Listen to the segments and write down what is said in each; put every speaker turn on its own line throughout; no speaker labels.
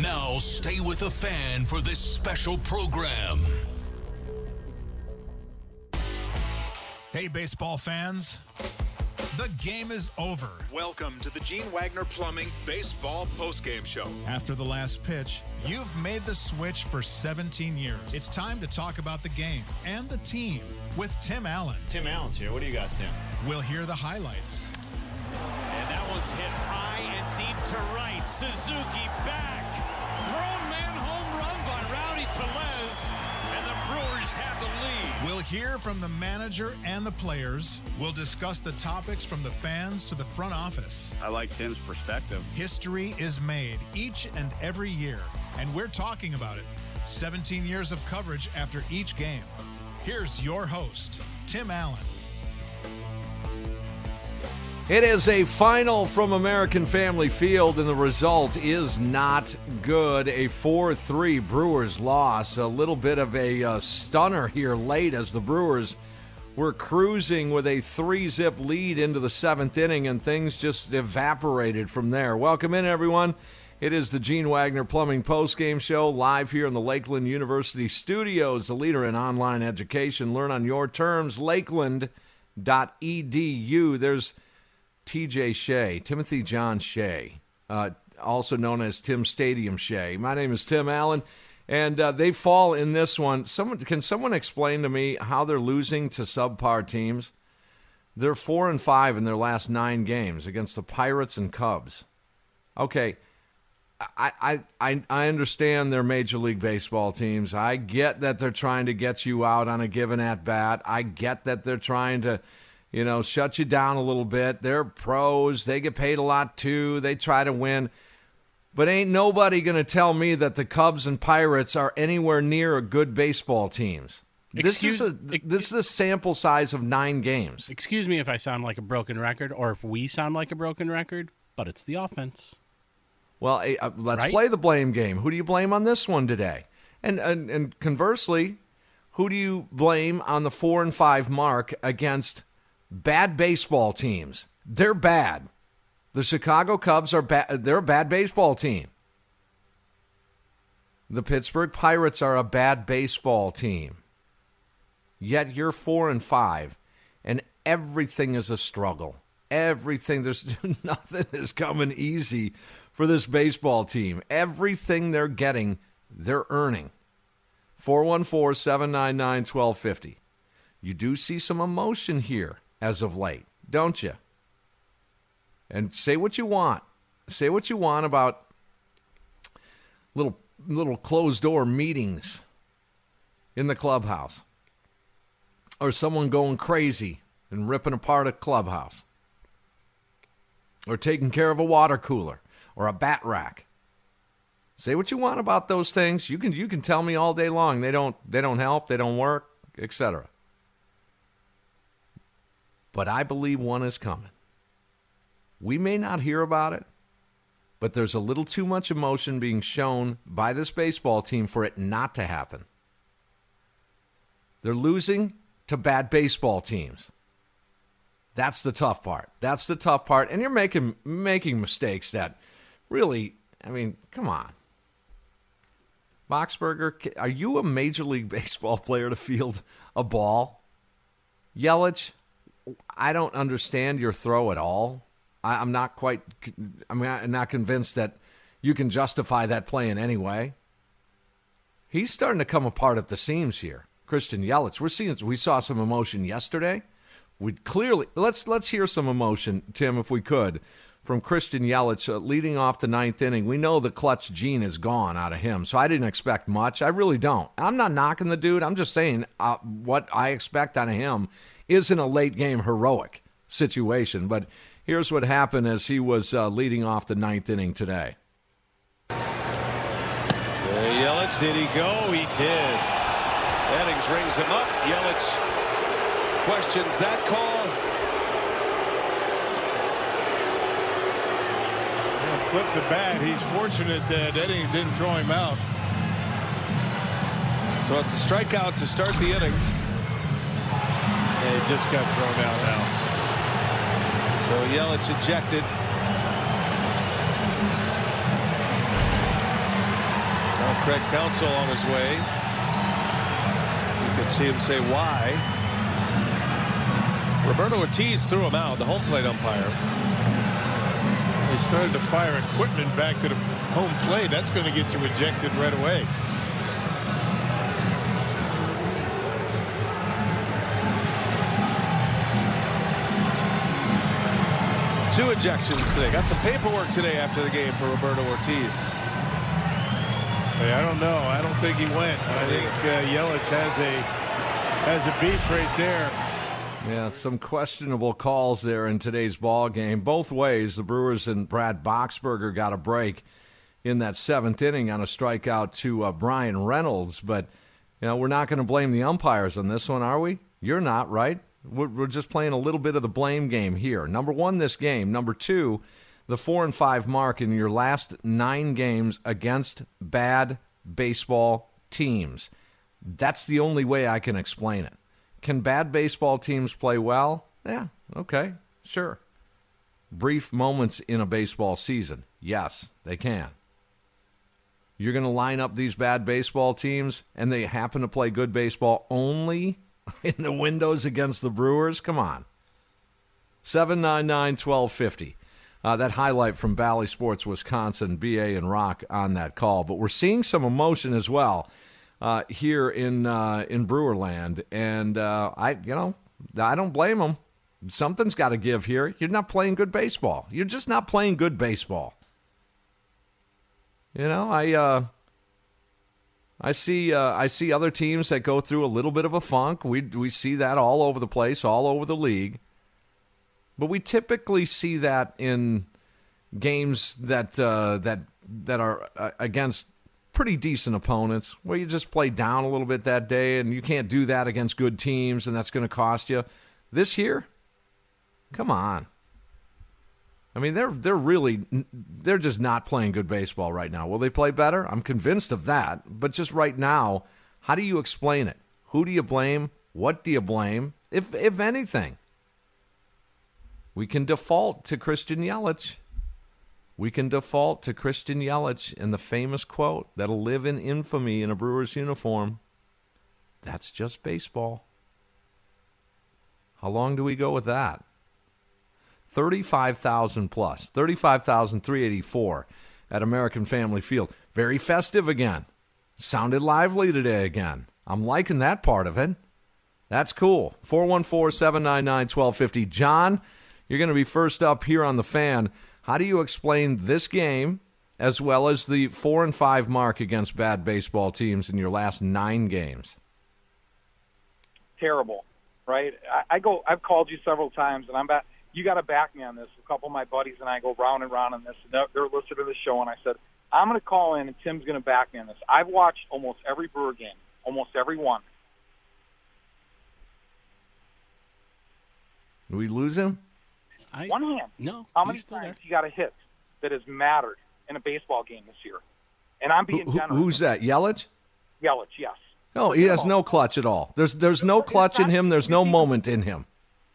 Now stay with the fan for this special program.
Hey, baseball fans. The game is over.
Welcome to the Gene Wagner Plumbing Baseball Postgame Show.
After the last pitch, you've made the switch for 17 years. It's time to talk about the game and the team with Tim Allen.
Tim Allen's here. What do you got, Tim?
We'll hear the highlights.
And that one's hit high and deep to right. Suzuki back. Grown man home run by Rowdy Tellez. And the Brewers have the lead.
We'll hear from the manager and the players. We'll discuss the topics from the fans to the front office.
I like Tim's perspective.
History is made each and every year, and we're talking about it. 17 years of coverage after each game. Here's your host, Tim Allen.
It is a final from American Family Field, and the result is not good. A 4 3 Brewers loss. A little bit of a uh, stunner here late as the Brewers were cruising with a three zip lead into the seventh inning, and things just evaporated from there. Welcome in, everyone. It is the Gene Wagner Plumbing Post Game Show live here in the Lakeland University studios, the leader in online education. Learn on your terms, lakeland.edu. There's TJ Shea, Timothy John Shea, uh, also known as Tim Stadium Shea. My name is Tim Allen, and uh, they fall in this one. Someone can someone explain to me how they're losing to subpar teams? They're four and five in their last nine games against the Pirates and Cubs. Okay. I, I, I understand they're Major League Baseball teams. I get that they're trying to get you out on a given at bat. I get that they're trying to you know, shut you down a little bit. They're pros. They get paid a lot too. They try to win. But ain't nobody going to tell me that the Cubs and Pirates are anywhere near a good baseball teams.
Excuse,
this is a this is a sample size of 9 games.
Excuse me if I sound like a broken record or if we sound like a broken record, but it's the offense.
Well, uh, let's
Right?
play the blame game. Who do you blame on this one today? And, and and conversely, who do you blame on the 4 and 5 mark against bad baseball teams? They're bad. The Chicago Cubs are bad. They're a bad baseball team. The Pittsburgh Pirates are a bad baseball team. Yet you're 4 and 5 and everything is a struggle. Everything there's nothing is coming easy for this baseball team. Everything they're getting, they're earning. 414 799 1250. You do see some emotion here as of late, don't you? And say what you want. Say what you want about little little closed door meetings in the clubhouse. Or someone going crazy and ripping apart a clubhouse. Or taking care of a water cooler or a bat rack. Say what you want about those things. You can you can tell me all day long. They don't they don't help, they don't work, etc. But I believe one is coming. We may not hear about it, but there's a little too much emotion being shown by this baseball team for it not to happen. They're losing to bad baseball teams. That's the tough part. That's the tough part. And you're making making mistakes that really, I mean, come on. Boxberger, are you a Major League Baseball player to field a ball? Yelich, I don't understand your throw at all. I, am not quite. I'm not convinced that you can justify that play in any way. He's starting to come apart at the seams here. Christian Yelich. We're seeing. We saw some emotion yesterday. We clearly let's let's hear some emotion, Tim, if we could, from Christian Yelich uh, leading off the ninth inning. We know the clutch gene is gone out of him, so I didn't expect much. I really don't. I'm not knocking the dude. I'm just saying uh, what I expect out of him isn't a late game heroic situation. But here's what happened as he was uh, leading off the ninth inning today.
Yelich, did he go? He did. Eddings rings him up. Yelich questions that call.
Flip the bat. He's fortunate that Eddings didn't throw him out.
So it's a strikeout to start the inning.
He just got thrown out now.
So Yelich ejected. Now Craig Counsell on his way. You can see him say why. Roberto Ortiz threw him out, the home plate umpire They
started to fire equipment back to the home plate, that's going to get you ejected right away.
Two ejections today. Got some paperwork today after the game for Roberto Ortiz.
Hey, I don't know. I don't think he went. I think uh, Yelich has a has a beef right there.
Yeah, some questionable calls there in today's ball game. Both ways, the Brewers and Brad Boxberger got a break in that seventh inning on a strikeout to uh, Bryan Reynolds. But you know, we're not going to blame the umpires on this one, are we? You're not, right? We're, we're just playing a little bit of the blame game here. Number one, this game. Number two, the four and five mark in your last nine games against bad baseball teams. That's the only way I can explain it. Can bad baseball teams play well? Yeah, okay, sure. Brief moments in a baseball season. Yes, they can. You're going to line up these bad baseball teams and they happen to play good baseball only in the windows against the Brewers? Come on. 799 1250. Uh, that highlight from Bally Sports, Wisconsin, BA and Rock on that call. But we're seeing some emotion as well uh, here in uh, in Brewerland, and uh, I you know I don't blame them. Something's got to give here. You're not playing good baseball. You're just not playing good baseball. You know, I uh, I see uh, I see other teams that go through a little bit of a funk. We we see that all over the place, all over the league. But we typically see that in games that uh, that that are uh, against pretty decent opponents where you just play down a little bit that day, and you can't do that against good teams, and that's going to cost you. This year, come on. I mean, they're they're really they're just not playing good baseball right now. Will they play better? I'm convinced of that. But just right now, how do you explain it? Who do you blame? What do you blame? If if anything, we can default to Christian Yelich we can default to Christian Yelich and the famous quote that'll live in infamy in a Brewers uniform. That's just baseball. How long do we go with that? 35,000 plus, 35,384 at American Family Field. Very festive again. Sounded lively today again. I'm liking that part of it. That's cool. 414 799 1250. John, you're going to be first up here on the fan. How do you explain this game as well as the four and five mark against bad baseball teams in your last nine games?
Terrible, right? I, I go. I've called you several times, and I'm back. You got to back me on this. A couple of my buddies and I go round and round on this. And they're, they're listening to the show, and I said, I'm going to call in, and Tim's going to back me on this. I've watched almost every Brewer game, almost every one.
we lose him?
I,
One hand.
No.
How many
times
there. you got a hit that has mattered in a baseball game this year? And I'm being
Who,
generous.
Who's that? Yelich?
Yelich, yes.
No, he has no clutch at all. There's there's no clutch in him. There's no moment in him.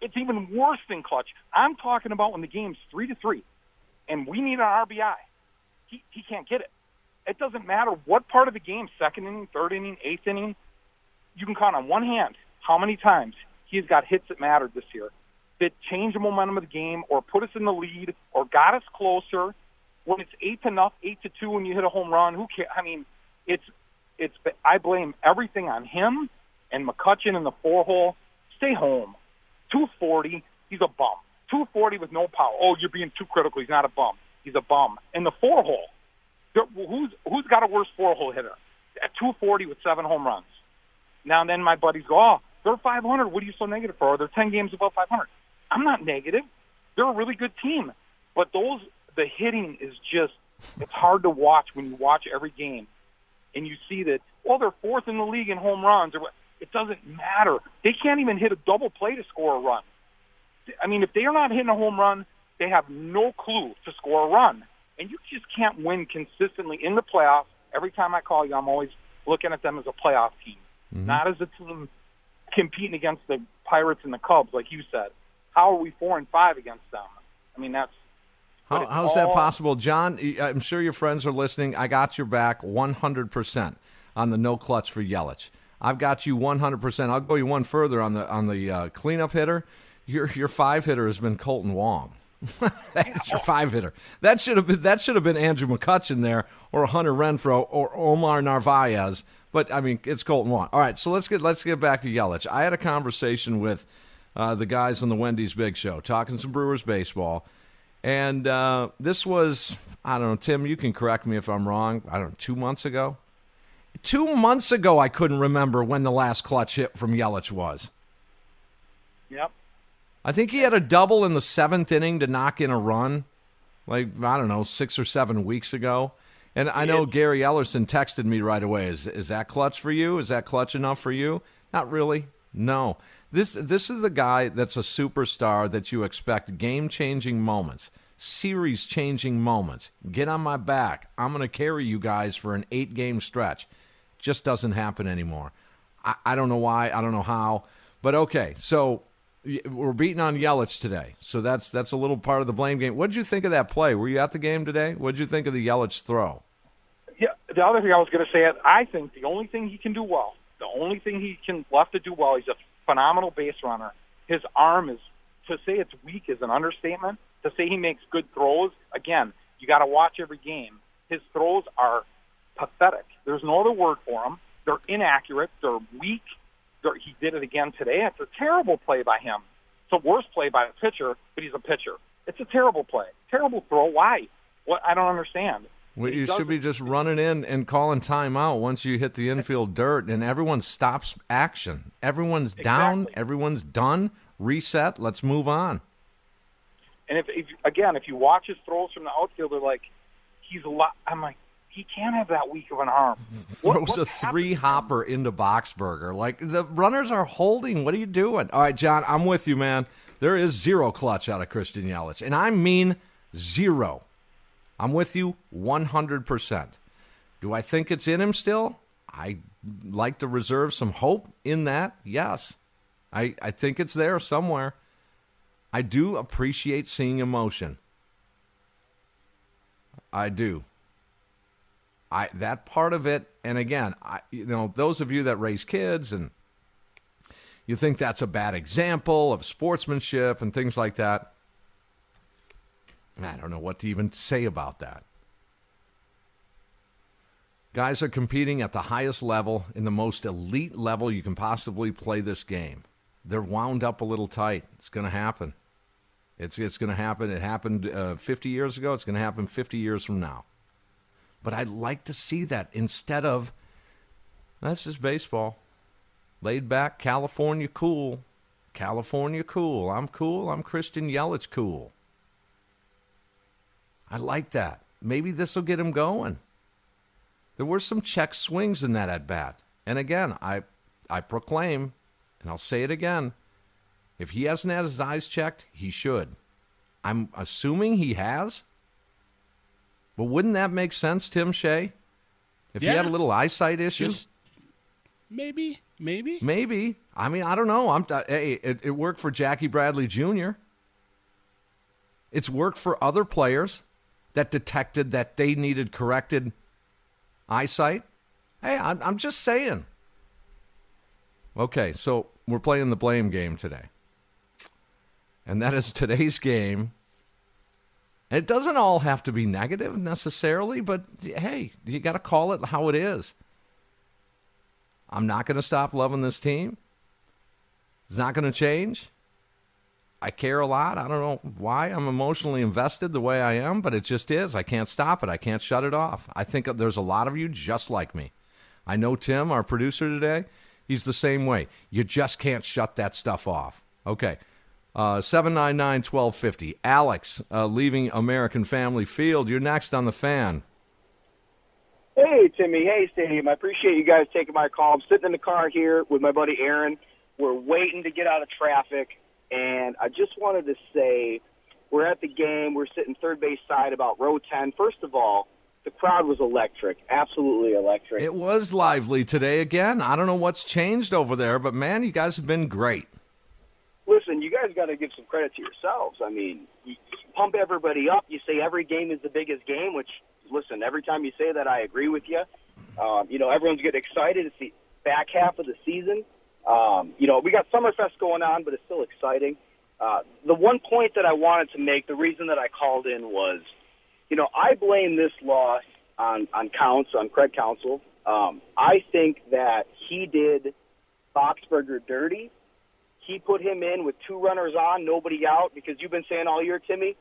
It's even worse than clutch. I'm talking about when the game's three to three, and we need an RBI. He he can't get it. It doesn't matter what part of the game, second inning, third inning, eighth inning, you can count on one hand how many times he's got hits that mattered this year that changed the momentum of the game or put us in the lead or got us closer. When it's eight to nothing, eight to two, when you hit a home run, who cares? I mean, it's it's. I blame everything on him and McCutchen in the four hole. Stay home. 240. He's a bum. 240 with no power. Oh, you're being too critical. He's not a bum. He's a bum. In the four hole, who's who's got a worse four hole hitter? At 240 with seven home runs. Now and then my buddies go, oh, they're 500. What are you so negative for? Oh, they're 10 games above 500. I'm not negative. They're a really good team, but those the hitting is just it's hard to watch when you watch every game and you see that well they're fourth in the league in home runs or what. It doesn't matter. They can't even hit a double play to score a run. I mean, if they are not hitting a home run, they have no clue to score a run. And you just can't win consistently in the playoffs. Every time I call you, I'm always looking at them as a playoff team, mm-hmm. not as a team competing against the Pirates and the Cubs, like you said. How are we four and five against them? I mean, that's
how, how's all... that possible, John? I'm sure your friends are listening. I got your back 100 percent on the no clutch for Yelich. I've got you 100. percent I'll go you one further on the on the uh, cleanup hitter. Your your five hitter has been Kolten Wong. That's your five hitter. That should have been that should have been Andrew McCutchen there, or Hunter Renfroe, or Omar Narvaez. But I mean, it's Kolten Wong. All right, so let's get let's get back to Yelich. I had a conversation with uh, the guys on the Wendy's Big Show, talking some Brewers baseball, and uh, this was I don't know, Tim. You can correct me if I'm wrong. I don't know, two months ago. Two months ago, I couldn't remember when the last clutch hit from Yelich was.
Yep.
I think he had a double in the seventh inning to knock in a run, like I don't know, six or seven weeks ago. And I know Gary Ellerson texted me right away. Is is that clutch for you? Is that clutch enough for you? Not really. No. This this is the guy that's a superstar that you expect game changing moments, series changing moments. Get on my back. I'm going to carry you guys for an eight game stretch. Just doesn't happen anymore. I, I don't know why. I don't know how. But okay, so we're beating on Yelich today, so that's that's a little part of the blame game. What did you think of that play? Were you at the game today? What did you think of the Yelich throw?
Yeah, the other thing I was going to say, is I think the only thing he can do well, the only thing he can left to do well, he's a phenomenal base runner. His arm is to say it's weak is an understatement. To say he makes good throws, again, you got to watch every game. His throws are pathetic. There's no other word for them. They're inaccurate. They're weak he did it again today. It's a terrible play by him. It's a worse play by a pitcher, but he's a pitcher. It's a terrible play, terrible throw. Why? What? I don't understand.
Well, you should be just running in and calling timeout once you hit the infield dirt, and everyone stops action. Everyone's exactly. down. Everyone's done. Reset. Let's move on.
And if, if again, if you watch his throws from the outfield, they're like he's a lot. I'm like, he can't have that weak of an arm.
Throws a three hopper into Boxberger. Like the runners are holding. What are you doing? All right, John, I'm with you, man. There is zero clutch out of Christian Yelich, and I mean zero. I'm with you 100%. Do I think it's in him still? I like to reserve some hope in that. Yes. I, I think it's there somewhere. I do appreciate seeing emotion. I do. I that part of it, and again, I, you know, those of you that raise kids and you think that's a bad example of sportsmanship and things like that. I don't know what to even say about that. Guys are competing at the highest level, in the most elite level you can possibly play this game. They're wound up a little tight. It's going to happen. It's, it's going to happen. It happened uh, 50 years ago. It's going to happen 50 years from now. But I'd like to see that instead of that's just baseball. Laid back, California cool. California cool. I'm cool. I'm Christian Yelich cool. I like that. Maybe this will get him going. There were some check swings in that at bat. And again, I I proclaim, and I'll say it again, if he hasn't had his eyes checked, he should. I'm assuming he has. But wouldn't that make sense, Tim Shea? If yeah. he had a little eyesight issue? Just
maybe, maybe,
maybe. I mean, I don't know. I'm hey, it, it worked for Jackie Bradley Jr. It's worked for other players that detected that they needed corrected eyesight. Hey, I'm, I'm just saying. Okay, so we're playing the blame game today. And that is today's game. It doesn't all have to be negative necessarily, but hey, you got to call it how it is. I'm not going to stop loving this team. It's not going to change. I care a lot. I don't know why I'm emotionally invested the way I am, but it just is. I can't stop it. I can't shut it off. I think there's a lot of you just like me. I know Tim, our producer today, he's the same way. You just can't shut that stuff off. Okay. Uh, 799 1250. Alex, uh, leaving American Family Field. You're next on the fan.
Hey, Timmy. Hey, Stadium. I appreciate you guys taking my call. I'm sitting in the car here with my buddy Aaron. We're waiting to get out of traffic, and I just wanted to say we're at the game. We're sitting third base side about row 10. First of all, the crowd was electric, absolutely electric.
It was lively today again. I don't know what's changed over there, but man, you guys have been great.
Listen, you guys got to give some credit to yourselves. I mean, you pump everybody up. You say every game is the biggest game, which listen, every time you say that, I agree with you. Um, you know, everyone's getting excited. It's the back half of the season. Um, you know, we got Summerfest going on, but it's still exciting. Uh, the one point that I wanted to make, the reason that I called in was, you know, I blame this loss on on Counts, on Craig Counsell. Um, I think that he did Boxberger dirty. He put him in with two runners on, nobody out, because you've been saying all year, Timmy,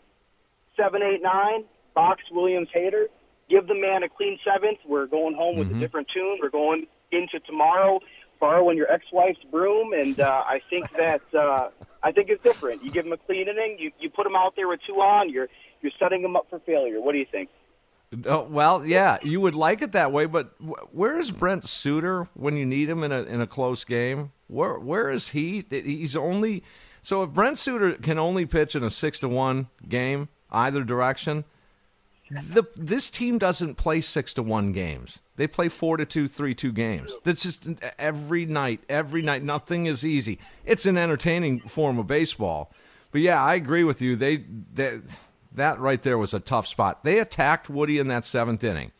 seven, eight, nine, Box Williams Hader. Give the man a clean seventh. We're going home with
Mm-hmm.
a different tune. We're going into tomorrow borrowing your ex-wife's broom, and uh, I think that uh, I think it's different. You give him a clean inning. You you put him out there with two on. You're you're setting him up for failure. What do you think?
Oh, well, yeah, you would like it that way, but where is Brent Suter when you need him in a in a close game? Where where is he? He's only so if Brent Suter can only pitch in a six to one game either direction, the this team doesn't play six to one games. They play four to two, three two games. That's just every night, every night. Nothing is easy. It's an entertaining form of baseball, but yeah, I agree with you. They they that right there was a tough spot. They attacked Woody in that seventh inning.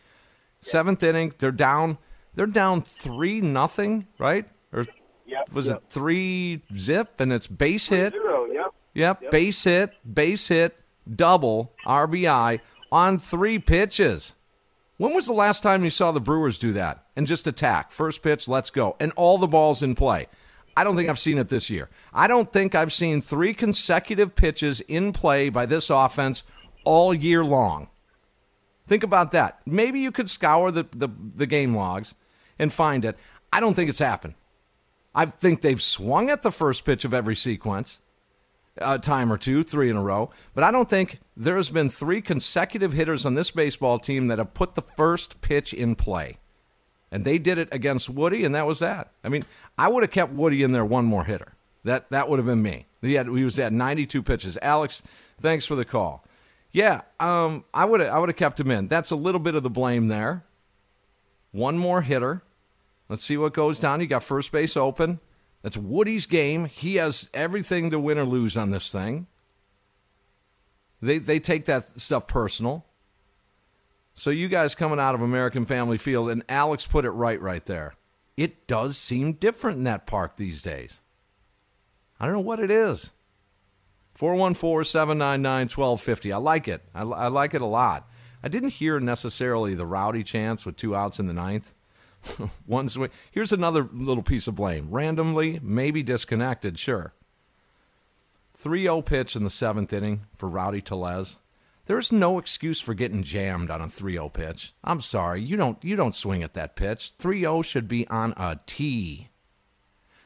Seventh inning, they're down. They're down three nothing, right? Or
Yep,
was
yep.
it three zip? And it's base hit.
Zero. Yep.
Yep,
Yep.
base hit, base hit, double, RBI on three pitches. When was the last time you saw the Brewers do that and just attack? First pitch, let's go. And all the balls in play. I don't think I've seen it this year. I don't think I've seen three consecutive pitches in play by this offense all year long. Think about that. Maybe you could scour the, the, the game logs and find it. I don't think it's happened. I think they've swung at the first pitch of every sequence a time or two, three in a row. But I don't think there's been three consecutive hitters on this baseball team that have put the first pitch in play. And they did it against Woody, and that was that. I mean, I would have kept Woody in there one more hitter. That that would have been me. He had he was at 92 pitches. Alex, thanks for the call. Yeah, um, I would I would have kept him in. That's a little bit of the blame there. One more hitter. Let's see what goes down. You got first base open. That's Woody's game. He has everything to win or lose on this thing. They they take that stuff personal. So you guys coming out of American Family Field and Alex put it right right there. It does seem different in that park these days. I don't know what it is. 414-799-1250. I like it. I, I like it a lot. I didn't hear necessarily the rowdy chance with two outs in the ninth. One swing. Here's another little piece of blame. Randomly, maybe disconnected, sure. 3-0 pitch in the seventh inning for Rowdy Tellez. There's no excuse for getting jammed on a 3-0 pitch. I'm sorry, you don't you don't swing at that pitch. 3-0 should be on a tee.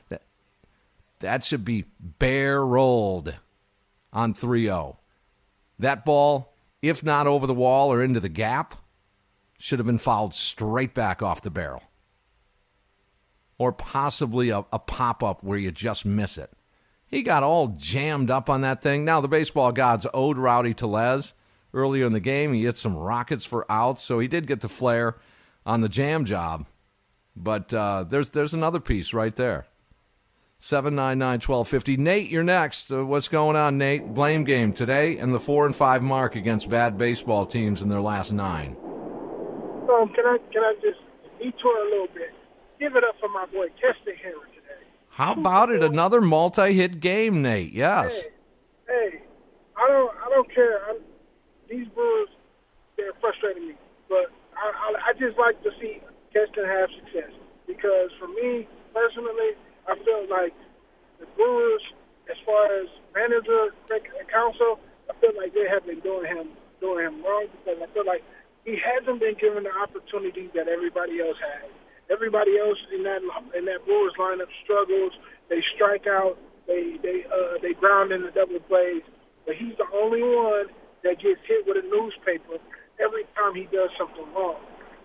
That that should be bare rolled on 3-0. That ball, if not over the wall or into the gap, should have been fouled straight back off the barrel. Or possibly a, a pop up where you just miss it. He got all jammed up on that thing. Now, the baseball gods owed Rowdy Tellez earlier in the game. He hit some rockets for outs, so he did get the flare on the jam job. But uh, there's there's another piece right there. 799-1250. Nate, you're next. Uh, what's going on, Nate? Blame game today and the 4 and 5 mark against bad baseball teams in their last 9.
Uh, um, can I can I just detour a little bit? Give it up for my boy Keston Hiura today.
How about it? Another multi-hit game, Nate. Yes.
Hey, hey, I don't I don't care. I'm, these Brewers, they're frustrating me, but I, I I just like to see Keston have success because for me personally, I feel like the Brewers, as far as manager and Counsell, I feel like they have been doing him doing him wrong because I feel like he hasn't been given the opportunity that everybody else has. Everybody else in that in that Brewers lineup struggles. They strike out. They they uh, they ground in the double plays. But he's the only one that gets hit with a newspaper every time he does something wrong.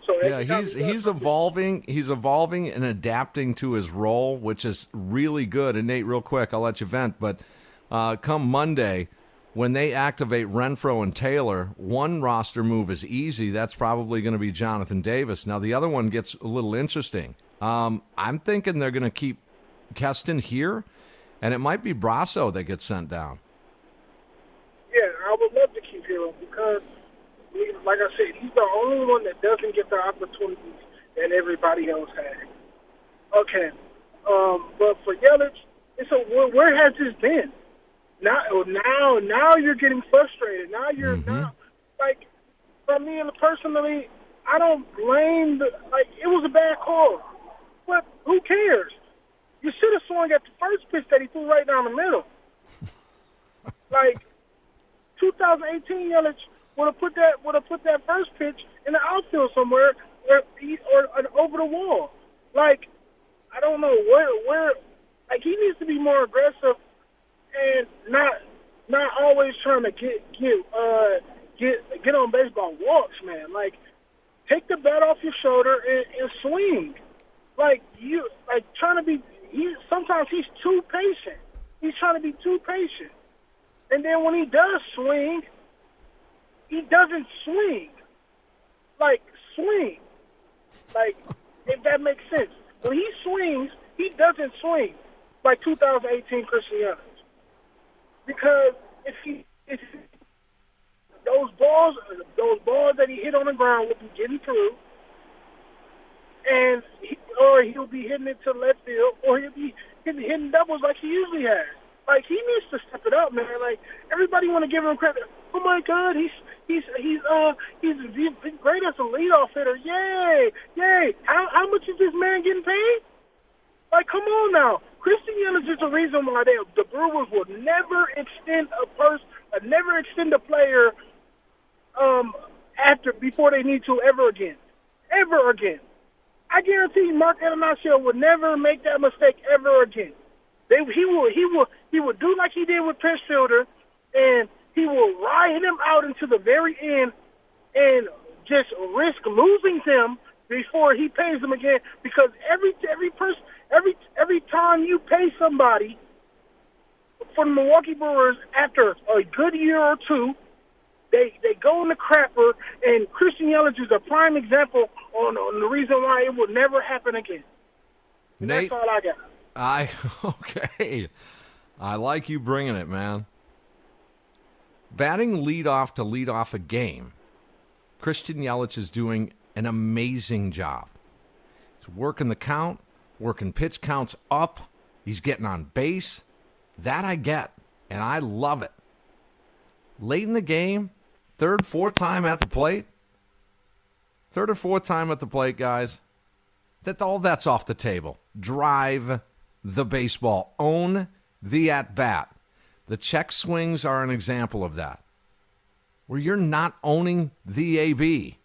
So
yeah, he's he he's evolving. He's evolving and adapting to his role, which is really good. And Nate, real quick, I'll let you vent. But uh, come Monday, when they activate Renfroe and Taylor, one roster move is easy. That's probably going to be Jonathan Davis. Now the other one gets a little interesting. Um, I'm thinking they're going to keep Keston here, and it might be Brosseau that gets sent down.
Yeah, I would love to keep him because, like I said, he's the only one that doesn't get the opportunities that everybody else has. Okay, um, but for Yelich, it's a where, where has this been? now now now you're getting frustrated. Now you're mm-hmm. now like for me and personally, I don't blame the like it was a bad call. But who cares? You should have swung at the first pitch that he threw right down the middle. like 2018 Yelich would have put that would have put that first pitch in the outfield somewhere or or, or over the wall. Like I don't know where where like he needs to be more aggressive and not not always trying to get get uh get get on baseball walks, man. Like take the bat off your shoulder and, and swing. Like you like trying to be he sometimes he's too patient. He's trying to be too patient. And then when he does swing, he doesn't swing. Like swing. Like if that makes sense. When he swings, he doesn't swing like 2018 Christian Yelich because if he if those balls those balls that he hit on the ground will be getting through, and he, or he'll be hitting it to left field, or he'll be hitting, hitting doubles like he usually has. Like he needs to step it up, man. Like everybody want to give him credit. Oh my God, he's he's he's uh he's, he's great as a leadoff hitter. Yay, yay! How how much is this man getting paid? Like, come on now. Christian Yelich is the reason why they, the Brewers will never extend a person, uh, never extend a player um, after before they need to ever again, ever again. I guarantee Mark Attanasio would never make that mistake ever again. They, he will, he will, he will do like he did with Prince Fielder, and he will ride him out into the very end, and just risk losing him before he pays them again. Because every every person every every time you pay somebody for the Milwaukee Brewers after a good year or two, they they go in the crapper, and Christian Yelich is a prime example on, on the reason why it would never happen again.
Nate,
that's all I got.
I okay. I like you bringing it, man. Batting lead off to lead off a game, Christian Yelich is doing an amazing job. He's working the count working pitch counts up. He's getting on base. That I get, and I love it. Late in the game, third, fourth time at the plate. Third or fourth time at the plate, guys. That all that's off the table. Drive the baseball. Own the at bat. The check swings are an example of that. Where you're not owning the AB.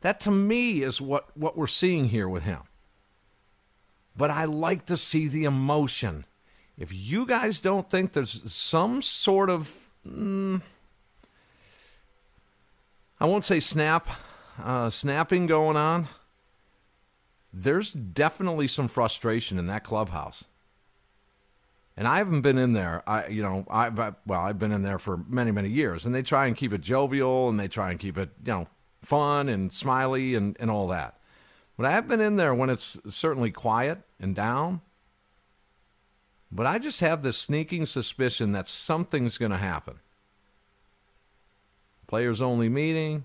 That to me is what, what we're seeing here with him but I like to see the emotion. If you guys don't think there's some sort of, mm, I won't say snap, uh, snapping going on, there's definitely some frustration in that clubhouse. And I haven't been in there. I, you know, I've well, I've been in there for many, many years, and they try and keep it jovial, and they try and keep it, you know, fun and smiley and, and all that. But I have been in there when it's certainly quiet and down. But I just have this sneaking suspicion that something's going to happen. Players only meeting,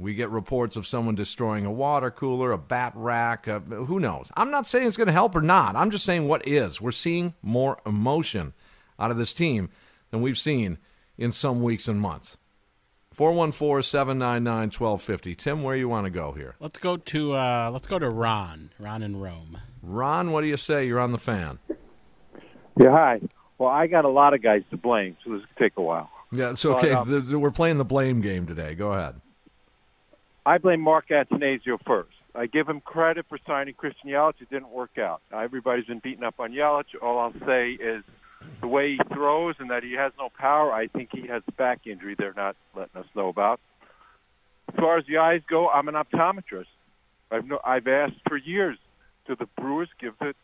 We get reports of someone destroying a water cooler, a bat rack, uh, who knows. I'm not saying it's going to help or not. I'm just saying what is. We're seeing more emotion out of this team than we've seen in some weeks and months. 414 799 1250. Tim, where you want to go here?
Let's go to uh, let's go to Ron. Ron in Rome.
Ron, what do you say? You're on the fan.
Yeah, hi. Well, I got a lot of guys to blame, so this could take a while.
Yeah, it's okay.
But, um,
The- the- we're playing the blame game today. Go ahead.
I blame Mark Attanasio first. I give him credit for signing Christian Yelich. It didn't work out. Everybody's been beating up on Yelich. All I'll say is the way he throws and that he has no power. I think he has a back injury they're not letting us know about. As far as the eyes go, I'm an optometrist. I've no, I've asked for years, do the Brewers give the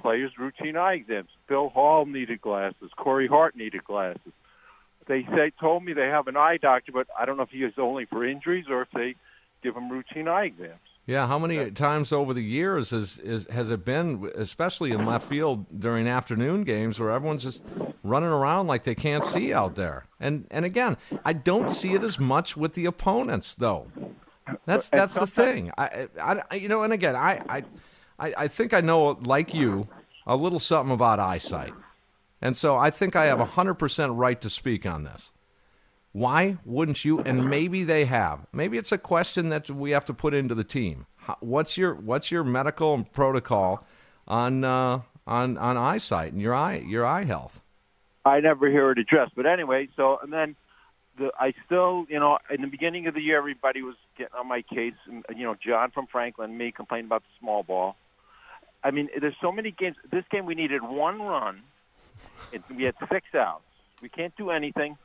players routine eye exams? Bill Hall needed glasses. Corey Hart needed glasses. They say told me they have an eye doctor, but I don't know if he is only for injuries or if they give him routine eye exams.
Yeah, how many times over the years has is, has it been, especially in left field during afternoon games, where everyone's just running around like they can't see out there? And and again, I don't see it as much with the opponents, though. That's that's the thing. I, I, you know, and again, I, I I I think I know, like you, a little something about eyesight, and so I think I have a hundred percent right to speak on this. Why wouldn't you? And maybe they have. Maybe it's a question that we have to put into the team. What's your what's your medical protocol on uh, on on eyesight and your eye your eye health?
I never hear it addressed. But anyway, so and then the I still, you know, in the beginning of the year, everybody was getting on my case. And, you know, John from Franklin, me complaining about the small ball. I mean, there's so many games. This game, we needed one run. It, we had six outs. We can't do anything.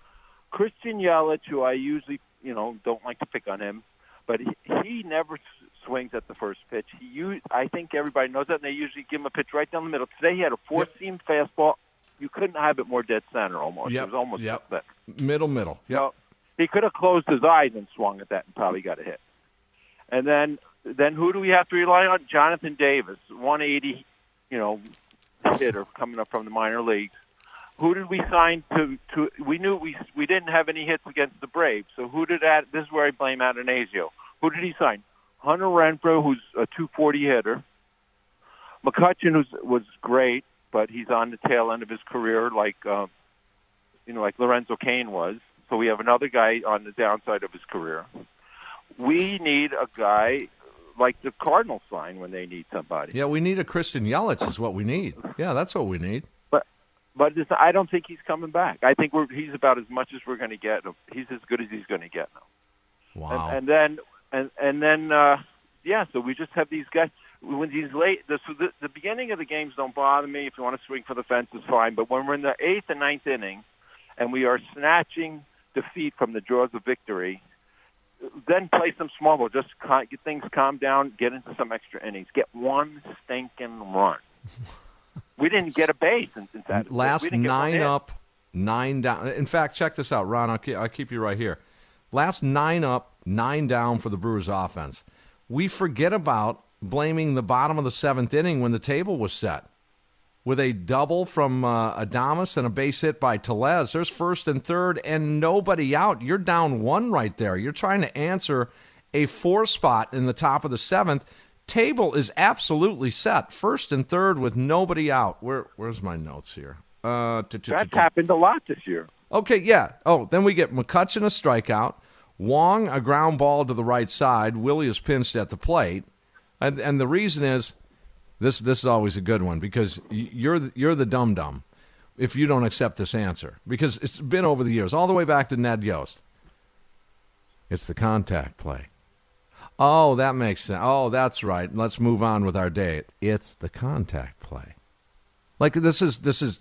Christian Yelich, who I usually, you know, don't like to pick on him, but he, he never s- swings at the first pitch. He, u- I think everybody knows that, and they usually give him a pitch right down the middle. Today, he had a four-seam fastball. You couldn't have it more dead center almost.
Yep,
It was almost
yep.
that.
Middle middle. Yep.
So he could have closed his eyes and swung at that and probably got a hit. And then then who do we have to rely on? Jonathan Davis, 180, you know, hitter coming up from the minor leagues. Who did we sign to? To we knew we we didn't have any hits against the Braves. So who did that? This is where I blame Attanasio. Who did he sign? Hunter Renfroe, who's a 240 hitter. McCutchen, who's was great, but he's on the tail end of his career, like uh, you know, like Lorenzo Cain was. So we have another guy on the downside of his career. We need a guy like the Cardinals sign when they need somebody.
Yeah, we need a Christian Yelich is what we need. Yeah, that's what we need.
But this, I don't think he's coming back. I think we're, he's about as much as we're going to get. He's as good as he's going to get now.
Wow.
And, and then and and then uh, yeah, so we just have these guys. When these late, the, so the, the beginning of the games don't bother me. If you want to swing for the fence, is fine. But when we're in the eighth and ninth inning, and we are snatching defeat from the jaws of victory, then play some small ball. Just get things calm down. Get into some extra innings. Get one stinking run. we didn't get a base in, in that.
Last
we didn't get one
nine up, nine down. In fact, check this out, Ron. I'll keep, I'll keep you right here. Last nine up, nine down for the Brewers offense. We forget about blaming the bottom of the seventh inning when the table was set. With a double from uh, Adames and a base hit by Tellez, there's first and third and nobody out. You're down one right there. You're trying to answer a four spot in the top of the seventh. Table is absolutely set. First and third with nobody out. Where where's my notes here? Uh,
That's happened a lot this year.
Okay, yeah. Oh, then we get McCutchen a strikeout, Wong a ground ball to the right side. Willy is pinched at the plate, and and the reason is this. This is always a good one because you're the, you're the dum dum if you don't accept this answer because it's been over the years, all the way back to Ned Yost. It's the contact play. Oh, that makes sense. Oh, that's right. Let's move on with our day. It's the contact play. Like this is this is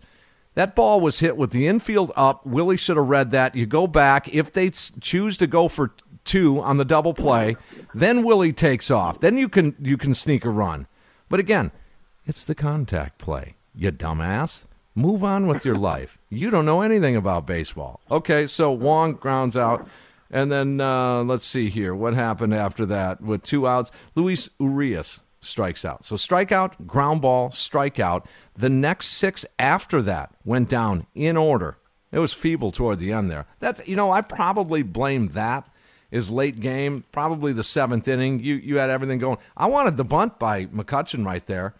that ball was hit with the infield up. Willy should have read that. You go back if they choose to go for two on the double play, then Willy takes off. Then you can you can sneak a run. But again, it's the contact play. You dumbass. Move on with your life. You don't know anything about baseball. Okay, so Wong grounds out. And then uh, let's see here. What happened after that? With two outs, Luis Urias strikes out. So strikeout, ground ball, strikeout. The next six after that went down in order. It was feeble toward the end there. That's you know I probably blame that is late game, probably the seventh inning. You you had everything going. I wanted the bunt by McCutchen right there.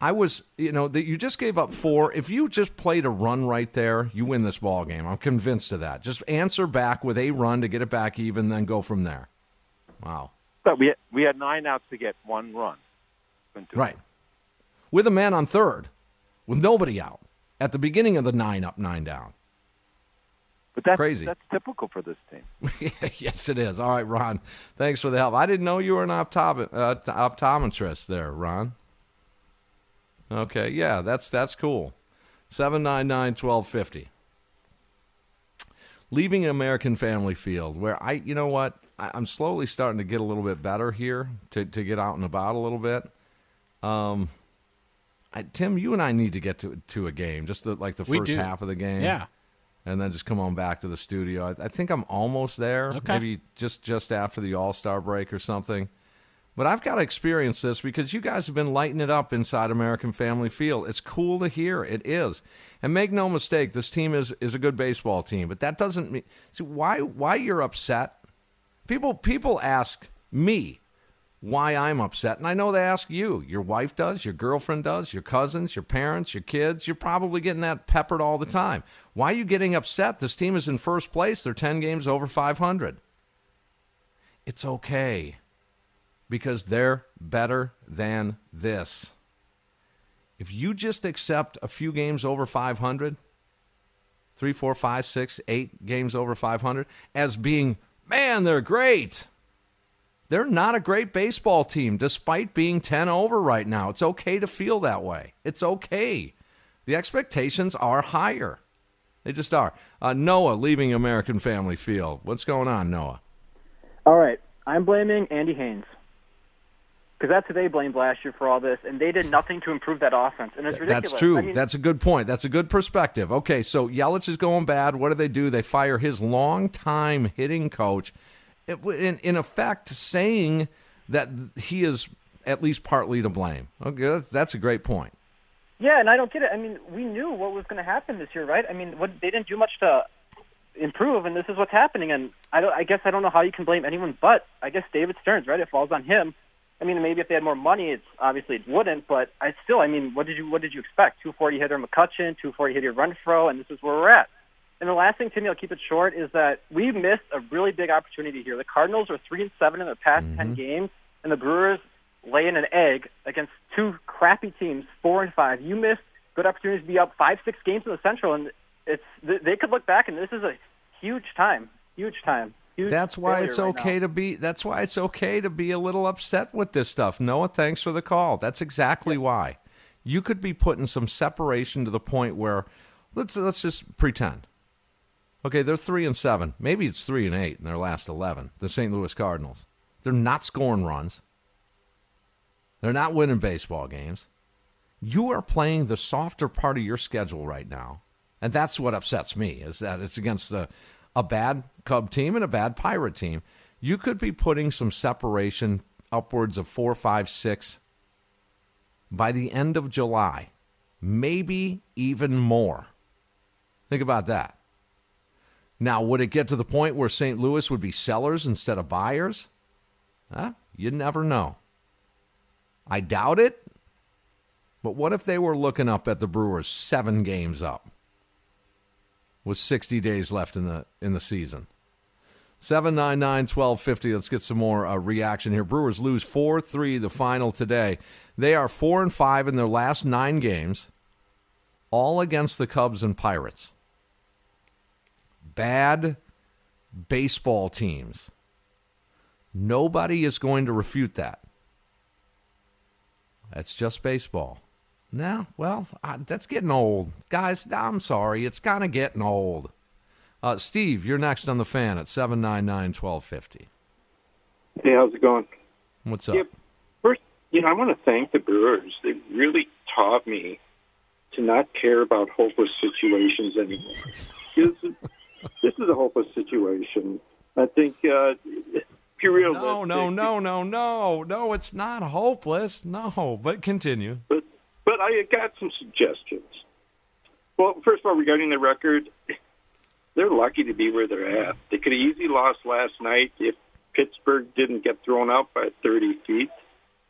I was, you know, that you just gave up four. If you just played a run right there, you win this ball game. I'm convinced of that. Just answer back with a run to get it back even, then go from there. Wow.
But we had, we had nine outs to get one run.
Right. With a man on third, with nobody out at the beginning of the nine up, nine down.
But that's
Crazy.
That's typical for this team.
yes, it is. All right, Ron. Thanks for the help. I didn't know you were an uh, optometrist there, Ron. Okay, yeah, that's that's cool. Seven nine nine twelve fifty. Leaving American Family Field, where I, you know what, I, I'm slowly starting to get a little bit better here to to get out and about a little bit. Um, I, Tim, you and I need to get to to a game, just the, like the first half of the game.
Yeah.
and then just come on back to the studio. I, I think I'm almost there.
Okay.
Maybe just just after the All Star break or something. But I've got to experience this because you guys have been lighting it up inside American Family Field. It's cool to hear. It is. And make no mistake, this team is, is a good baseball team. But that doesn't mean see why why you're upset. People people ask me why I'm upset, and I know they ask you. Your wife does, your girlfriend does, your cousins, your parents, your kids. You're probably getting that peppered all the time. Why are you getting upset? This team is in first place. They're 10 games over 500. It's okay because they're better than this. If you just accept a few games over 500, three, four, five, six, eight games over 500, as being, man, they're great. They're not a great baseball team despite being 10 over right now. It's okay to feel that way. It's okay. The expectations are higher. They just are. Uh, Noah leaving American Family Field. What's going on, Noah?
All right, I'm blaming Andy Haynes because that's who they blamed last year for all this, and they did nothing to improve that offense, and it's ridiculous.
That's true.
I mean,
That's a good point. That's a good perspective. Okay, so Yelich is going bad. What do they do? They fire his longtime hitting coach, It- in, in effect, saying that he is at least partly to blame. Okay, that's, that's a great point.
yeah, and I don't get it. I mean, we knew what was going to happen this year, right? I mean, what they didn't do much to improve, and this is what's happening. And I don't. I guess I don't know how you can blame anyone, but I guess David Stearns, right? It falls on him. I mean, maybe if they had more money, it's obviously it wouldn't. But I still, I mean, what did you what did you expect? 240 hitter McCutchen, 240 hitter Renfroe, and this is where we're at. And the last thing, Timmy, I'll keep it short, is that we missed a really big opportunity here. The Cardinals are three and seven in their past mm-hmm. ten games, and the Brewers laying an egg against two crappy teams, four and five. You missed good opportunities to be up five, six games in the Central, and it's they could look back and this is a huge time, huge time.
That's why it's okay to be. That's why it's okay to be a little upset with this stuff. Noah, thanks for the call. That's exactly why. You could be putting some separation to the point where let's let's just pretend. Okay, they're three and seven. Maybe it's three and eight in their last eleven. The St. Louis Cardinals. They're not scoring runs. They're not winning baseball games. You are playing the softer part of your schedule right now, and that's what upsets me. Is that it's against a, a bad Cub team and a bad Pirate team. You could be putting some separation upwards of four, five, six by the end of July, maybe even more. Think about that. Now, would it get to the point where St. Louis would be sellers instead of buyers? Huh? You never know. I doubt it. But what if they were looking up at the Brewers seven games up with 60 days left in the in the season? 799-1250. Let's get some more uh, reaction here. Brewers lose 4-3 the final today. They are 4 and 5 in their last 9 games, all against the Cubs and Pirates. Bad baseball teams. Nobody is going to refute that. That's just baseball. No, well, uh, that's getting old. Guys, I'm sorry. It's kind of getting old. Uh, Steve, you're next on the fan at 799 1250.
Hey, how's it going?
What's up?
Yeah, first, you know, I want to thank the Brewers. They really taught me to not care about hopeless situations anymore. This is, this is a hopeless situation. I think uh, if you're
No, no, no, no, no. No, it's not hopeless. No, but continue.
But but I got some suggestions. Well, first of all, regarding the record, they're lucky to be where they're at. They could have easily lost last night if Pittsburgh didn't get thrown out by 30 feet.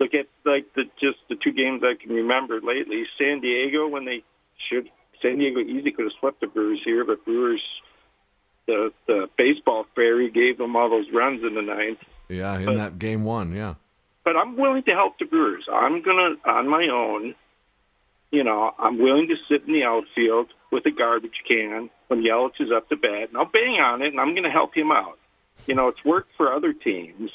Look at like the just the two games I can remember lately. San Diego when they should San Diego easy could have swept the Brewers here, but Brewers the the baseball fairy gave them all those runs in the ninth.
Yeah, in
But-
that game one, yeah.
But I'm willing to help the Brewers. I'm gonna on my own. You know, I'm willing to sit in the outfield with a garbage can when Yelich is up to bat, and I'll bang on it, and I'm going to help him out. You know, it's worked for other teams,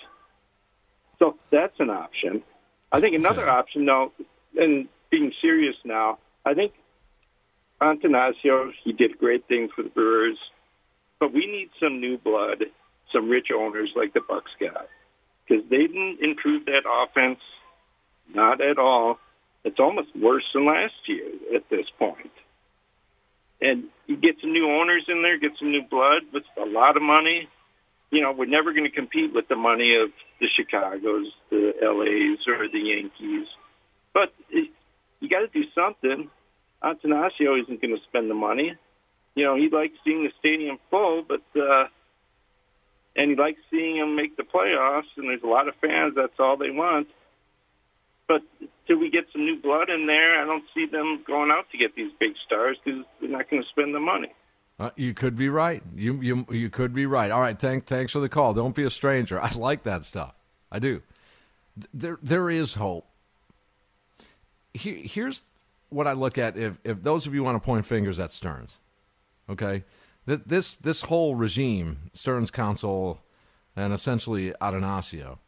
so that's an option. I think another option, though, and being serious now, I think Attanasio he did great things for the Brewers, but we need some new blood, some rich owners like the Bucks got, because they didn't improve that offense, not at all. It's almost worse than last year at this point. And you get some new owners in there, get some new blood with a lot of money. You know, we're never going to compete with the money of the Chicago's, the LA's, or the Yankees. But it, you got to do something. Attanasio isn't going to spend the money. You know, he likes seeing the stadium full, but uh, and he likes seeing them make the playoffs. And there's a lot of fans. That's all they want. But we get some new blood in there, I don't see them going out to get these big stars because they're not going to spend the money.
Uh, you could be right. You you you could be right. All right, thank, thanks for the call. Don't be a stranger. I like that stuff. I do. There there is hope. Here, here's what I look at. If if those of you want to point fingers at Stearns, okay, Th- this this whole regime, Stearns Counsell, and essentially Attanasio,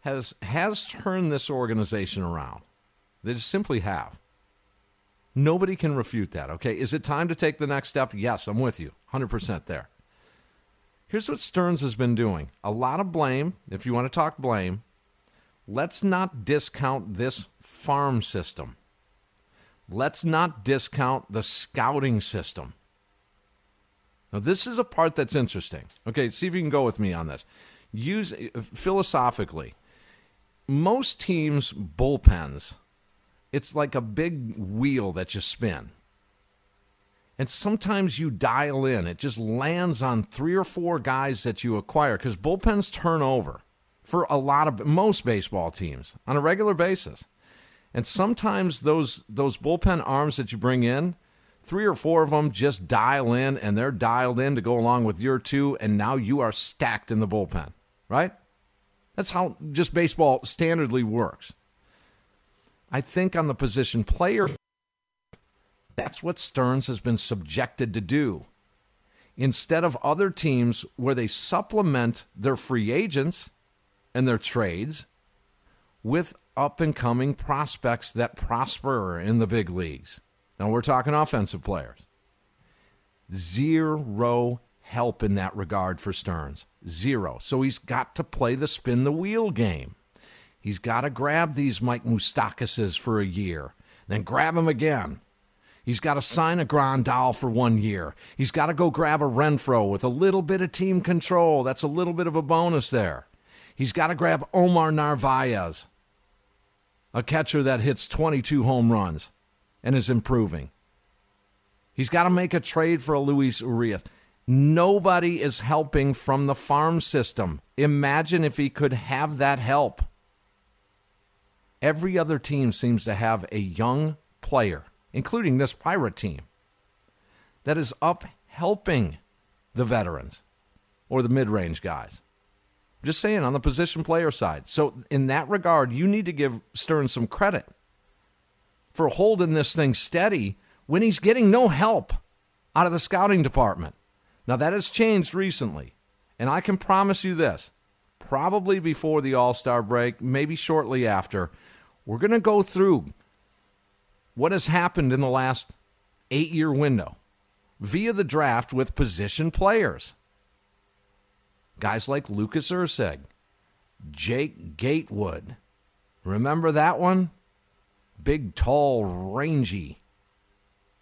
has has turned this organization around. They just simply have. Nobody can refute that, okay? Is it time to take the next step? Yes, I'm with you. 100% there. Here's what Stearns has been doing a lot of blame, if you want to talk blame. Let's not discount this farm system. Let's not discount the scouting system. Now, this is a part that's interesting. Okay, see if you can go with me on this. Use philosophically, most teams' bullpens it's like a big wheel that you spin. And sometimes you dial in. It just lands on three or four guys that you acquire because bullpens turn over for a lot of most baseball teams on a regular basis. And sometimes those those bullpen arms that you bring in, three or four of them just dial in and they're dialed in to go along with your two, and now you are stacked in the bullpen, right? That's how just baseball standardly works. I think on the position player, that's what Stearns has been subjected to do. Instead of other teams where they supplement their free agents and their trades with up and coming prospects that prosper in the big leagues. Now we're talking offensive players. Zero help in that regard for Stearns. Zero. So he's got to play the spin the wheel game. He's got to grab these Mike Moustakises for a year, then grab him again. He's got to sign a Grandal for one year. He's got to go grab a Renfroe with a little bit of team control. That's a little bit of a bonus there. He's got to grab Omar Narvaez, a catcher that hits 22 home runs and is improving. He's got to make a trade for a Luis Urias. Nobody is helping from the farm system. Imagine if he could have that help. Every other team seems to have a young player, including this Pirate team, that is up helping the veterans or the mid range guys. Just saying on the position player side. So, in that regard, you need to give Stearns some credit for holding this thing steady when he's getting no help out of the scouting department. Now, that has changed recently. And I can promise you this probably before the All Star break, maybe shortly after, we're going to go through what has happened in the last eight year window via the draft with position players. Guys like Lucas Erceg, Jake Gatewood. Remember that one? Big, tall, rangy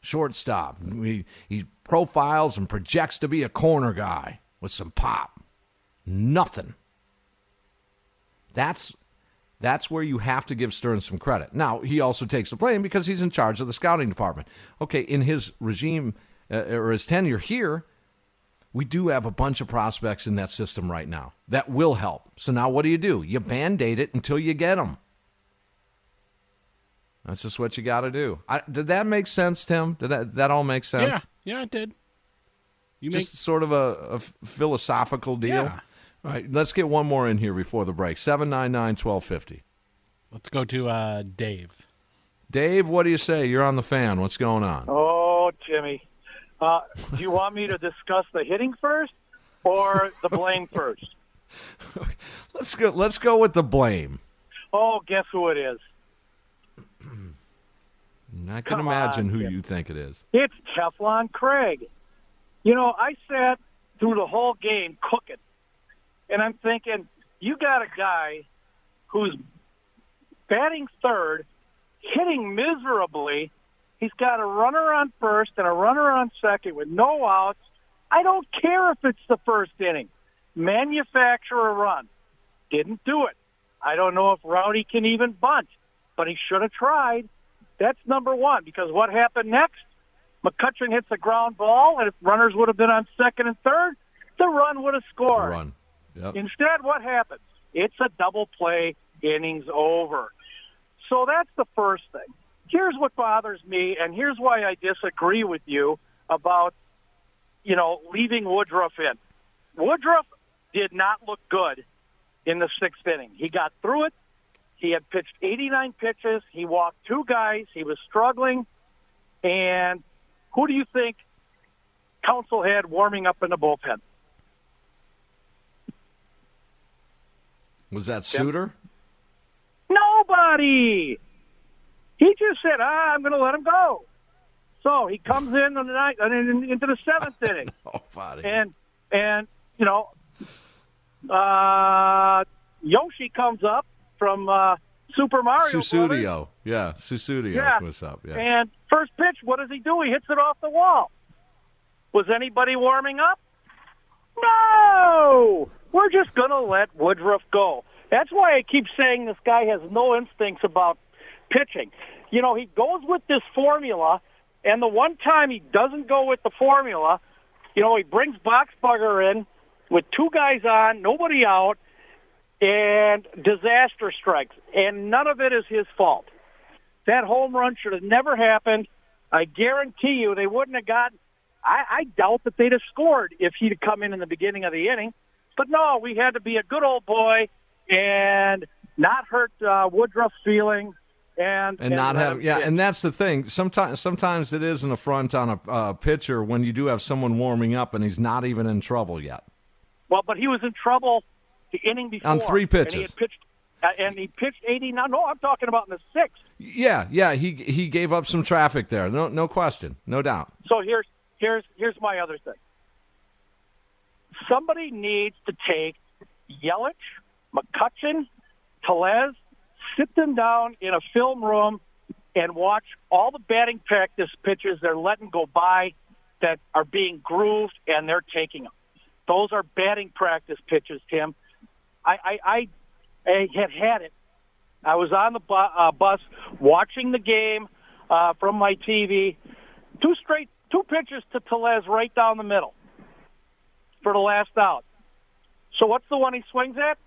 shortstop. He, he profiles and projects to be a corner guy with some pop. Nothing. That's that's where you have to give Stearns some credit. Now, he also takes the blame because he's in charge of the scouting department. Okay, in his regime uh, or his tenure here, we do have a bunch of prospects in that system right now that will help. So now what do you do? You band aid it until you get them. That's just what you got to do. I, did that make sense, Tim? Did that, that all make sense?
Yeah, yeah, it did. You
just sort of a, a philosophical deal.
Yeah.
All right, let's get one more in here before the break. 799 1250.
Let's go to uh, Dave.
Dave, what do you say? You're on the fan. What's going on?
Oh, Jimmy. Uh, do you want me to discuss the hitting first or the blame first?
Let's go. Let's go with the blame.
Oh, guess who it is?
I can
Come
imagine
on,
who
Tim.
you think it is.
It's Teflon Craig. You know, I sat through the whole game cooking, and I'm thinking, you got a guy who's batting third, hitting miserably. He's got a runner on first and a runner on second with no outs. I don't care if it's the first inning. Manufacture a run. Didn't do it. I don't know if Rowdy can even bunt, but he should have tried. That's number one because what happened next? McCutchen hits a ground ball, and if runners would have been on second and third, the run would have scored.
Run. Yep.
Instead, what happens? It's a double play, innings over. So that's the first thing. Here's what bothers me, and here's why I disagree with you about, you know, leaving Woodruff in. Woodruff did not look good in the sixth inning. He got through it. He had pitched 89 pitches. He walked two guys. He was struggling. And who do you think Counsell had warming up in the bullpen?
Was that Suter?
Nobody. He just said, ah, "I'm going to let him go." So he comes in on the night and in- into the seventh inning,
Oh, buddy.
and and you know, uh, Yoshi comes up from uh, Super Mario Brothers.
Susudio. Yeah, Susudio.
Yeah.
What's up? Yeah.
And first pitch, what does he do? He hits it off the wall. Was anybody warming up? No! We're just going to let Woodruff go. That's why I keep saying this guy has no instincts about pitching. You know, he goes with this formula, and the one time he doesn't go with the formula, you know, he brings Boxberger in with two guys on, nobody out, and disaster strikes. And none of it is his fault. That home run should have never happened. I guarantee you they wouldn't have gotten. I, I doubt that they'd have scored if he'd come in in the beginning of the inning. But no, we had to be a good old boy and not hurt uh, Woodruff's feelings and
and not have yeah and that's the thing sometimes sometimes it is an affront on a uh, pitcher when you do have someone warming up and he's not even in trouble yet
Well, but he was in trouble the inning before
On three
And he
pitches.
pitched, uh, and he pitched eighty. No, no, I'm talking about in the sixth.
yeah yeah he he gave up some traffic there no no question no doubt
So here's here's here's my other thing. Somebody needs to take Yelich, McCutchen, Tellez, sit them down in a film room and watch all the batting practice pitches they're letting go by that are being grooved and they're taking them. Those are batting practice pitches, Tim. I I, I, I had had it. I was on the bu- uh, bus watching the game uh, from my TV. Two straight, two pitches to Tellez right down the middle for the last out. So what's the one he swings at?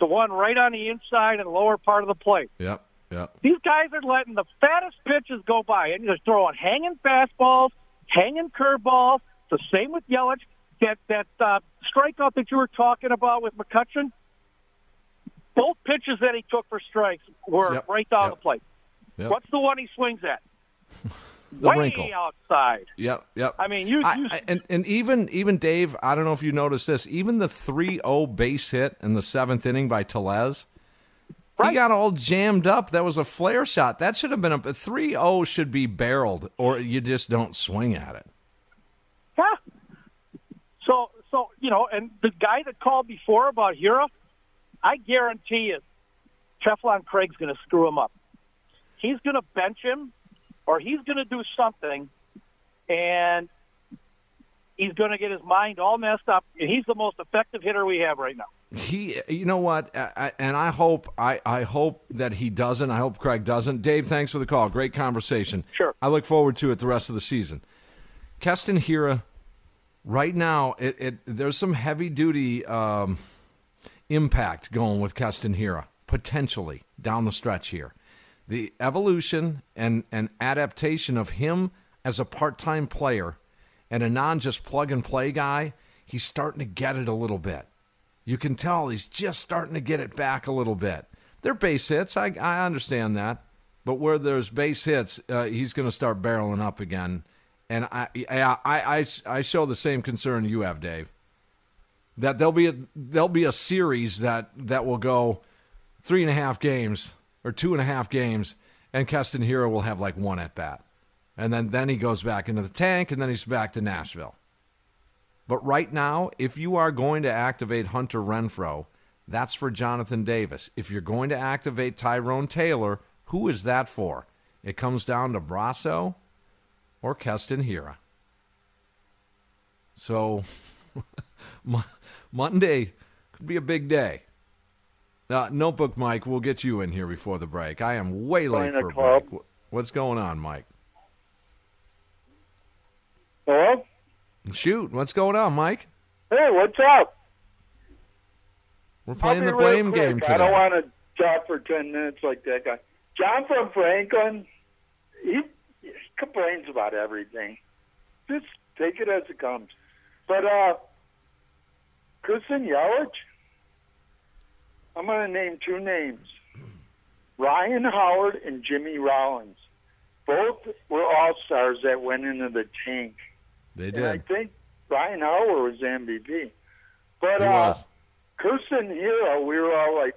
The one right on the inside and lower part of the plate.
yep yep
These guys are letting the fattest pitches go by, and they're throwing hanging fastballs, hanging curveballs. The same with Yelich. That that uh, strikeout that you were talking about with McCutchen. Both pitches that he took for strikes were
Yep,
right down
yep.
the plate.
Yep.
What's the one he swings at?
The
Way
wrinkle.
outside.
Yep, yep.
I mean, you, you
I- and and even even Dave, I don't know if you noticed this. Even the 3-0 base hit in the seventh inning by Tellez, he got all jammed up. That was a flare shot. That should have been a 3-0 should be barreled, or you just don't swing at it.
Yeah. So, so you know, and the guy that called before about Hiura, I guarantee you, Teflon Craig's going to screw him up. He's going to bench him, or he's going to do something, and he's going to get his mind all messed up. And he's the most effective hitter we have right now.
He, you know what, I, I- and I hope, I, I hope that he doesn't. I hope Craig doesn't. Dave, thanks for the call. Great conversation.
Sure.
I look forward to it the rest of the season. Keston Hiura right now, it, it there's some heavy duty um, impact going with Keston Hiura potentially down the stretch here. The evolution and, and adaptation of him as a part time player and a non just plug and play guy, he's starting to get it a little bit. You can tell he's just starting to get it back a little bit. They're base hits. I, I understand that. But where there's base hits, uh, he's going to start barreling up again. And I, I, I, I show the same concern you have, Dave. That there'll be a there'll be a series that that will go three and a half games or two and a half games, and Keston Hiura will have like one at bat, and then then he goes back into the tank, and then he's back to Nashville. But right now, if you are going to activate Hunter Renfroe, that's for Jonathan Davis. If you're going to activate Tyrone Taylor, who is that for? It comes down to Brosseau or Keston Hiura. So Monday could be a big day. Uh, Notebook Mike, we'll get you in here before the break. I am way late for
club.
break. What's going on, Mike?
Hello?
Shoot, what's going on, Mike?
Hey, what's up?
We're playing the blame
quick.
game today.
I don't want to talk for 10 minutes like that guy. John from Franklin, he, he complains about everything. Just take it as it comes. But, uh, Christian Yelich, I'm going to name two names Ryan Howard and Jimmy Rollins. Both were all stars that went into the tank.
They
And I think Ryan Howard was MVP. But
He
uh,
was.
Keston Hiura, we were all like,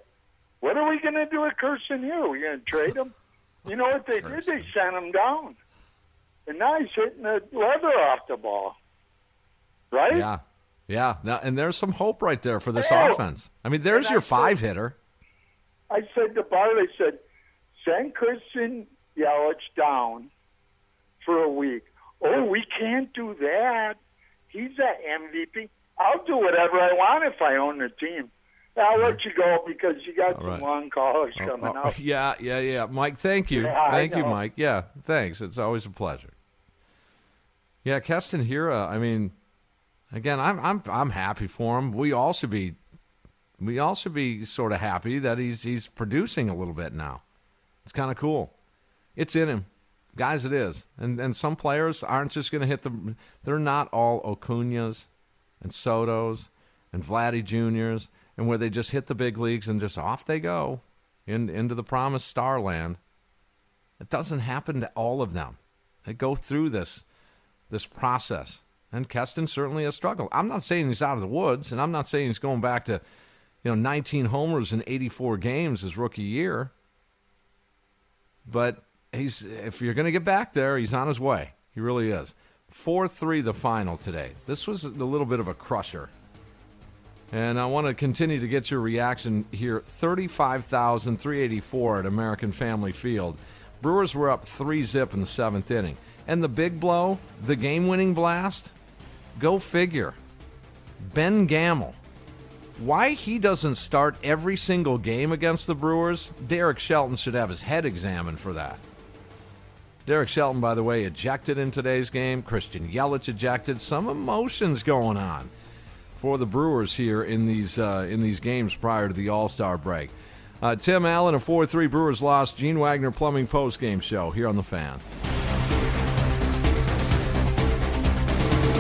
what are we going to do with Keston Hiura? we going to trade him? You know what they did? They sent him down. And now he's hitting the leather off the ball. Right?
Yeah. Yeah. Now, and there's some hope right there for this
Oh.
offense. I mean, there's your
said-
five hitter.
I said to Bart, I said, send Christian Yelich down for a week. Oh, we can't do that. He's an MVP. I'll do whatever I want if I own the team. I'll mm-hmm. let you go because you got some
right.
long callers
Oh,
coming
oh,
up.
yeah, yeah, yeah. Mike, thank you.
Yeah,
thank you. Mike. Yeah, thanks. It's always a pleasure. Yeah, Keston Hiura, I mean, again, I'm I'm I'm happy for him. We all should be we all should be sort of happy that he's he's producing a little bit now. It's kind of cool. It's in him. Guys, it is. And and some players aren't just going to hit the they're not all Acuñas and Sotos and Vladdy Juniors and where they just hit the big leagues and just off they go in, into the promised star land. It doesn't happen to all of them. They go through this this process. And Keston certainly has struggled. I'm not saying he's out of the woods, and I'm not saying he's going back to, you know, 19 homers in 84 games his rookie year. But he's if you're going to get back there, he's on his way. He really is. 4-3 the final today. This was a little bit of a crusher. And I want to continue to get your reaction here. 35,384 at American Family Field. Brewers were up 3 zip in the seventh inning. And the big blow, the game winning blast, go figure. Ben Gamel. Why he doesn't start every single game against the Brewers, Derek Shelton should have his head examined for that. Derek Shelton, by the way, ejected in today's game. Christian Yelich ejected. Some emotions going on for the Brewers here in these uh, in these games prior to the All Star break. Uh, Tim Allen, a 4 3 Brewers loss. Gene Wagner Plumbing Post Game Show here on The Fan.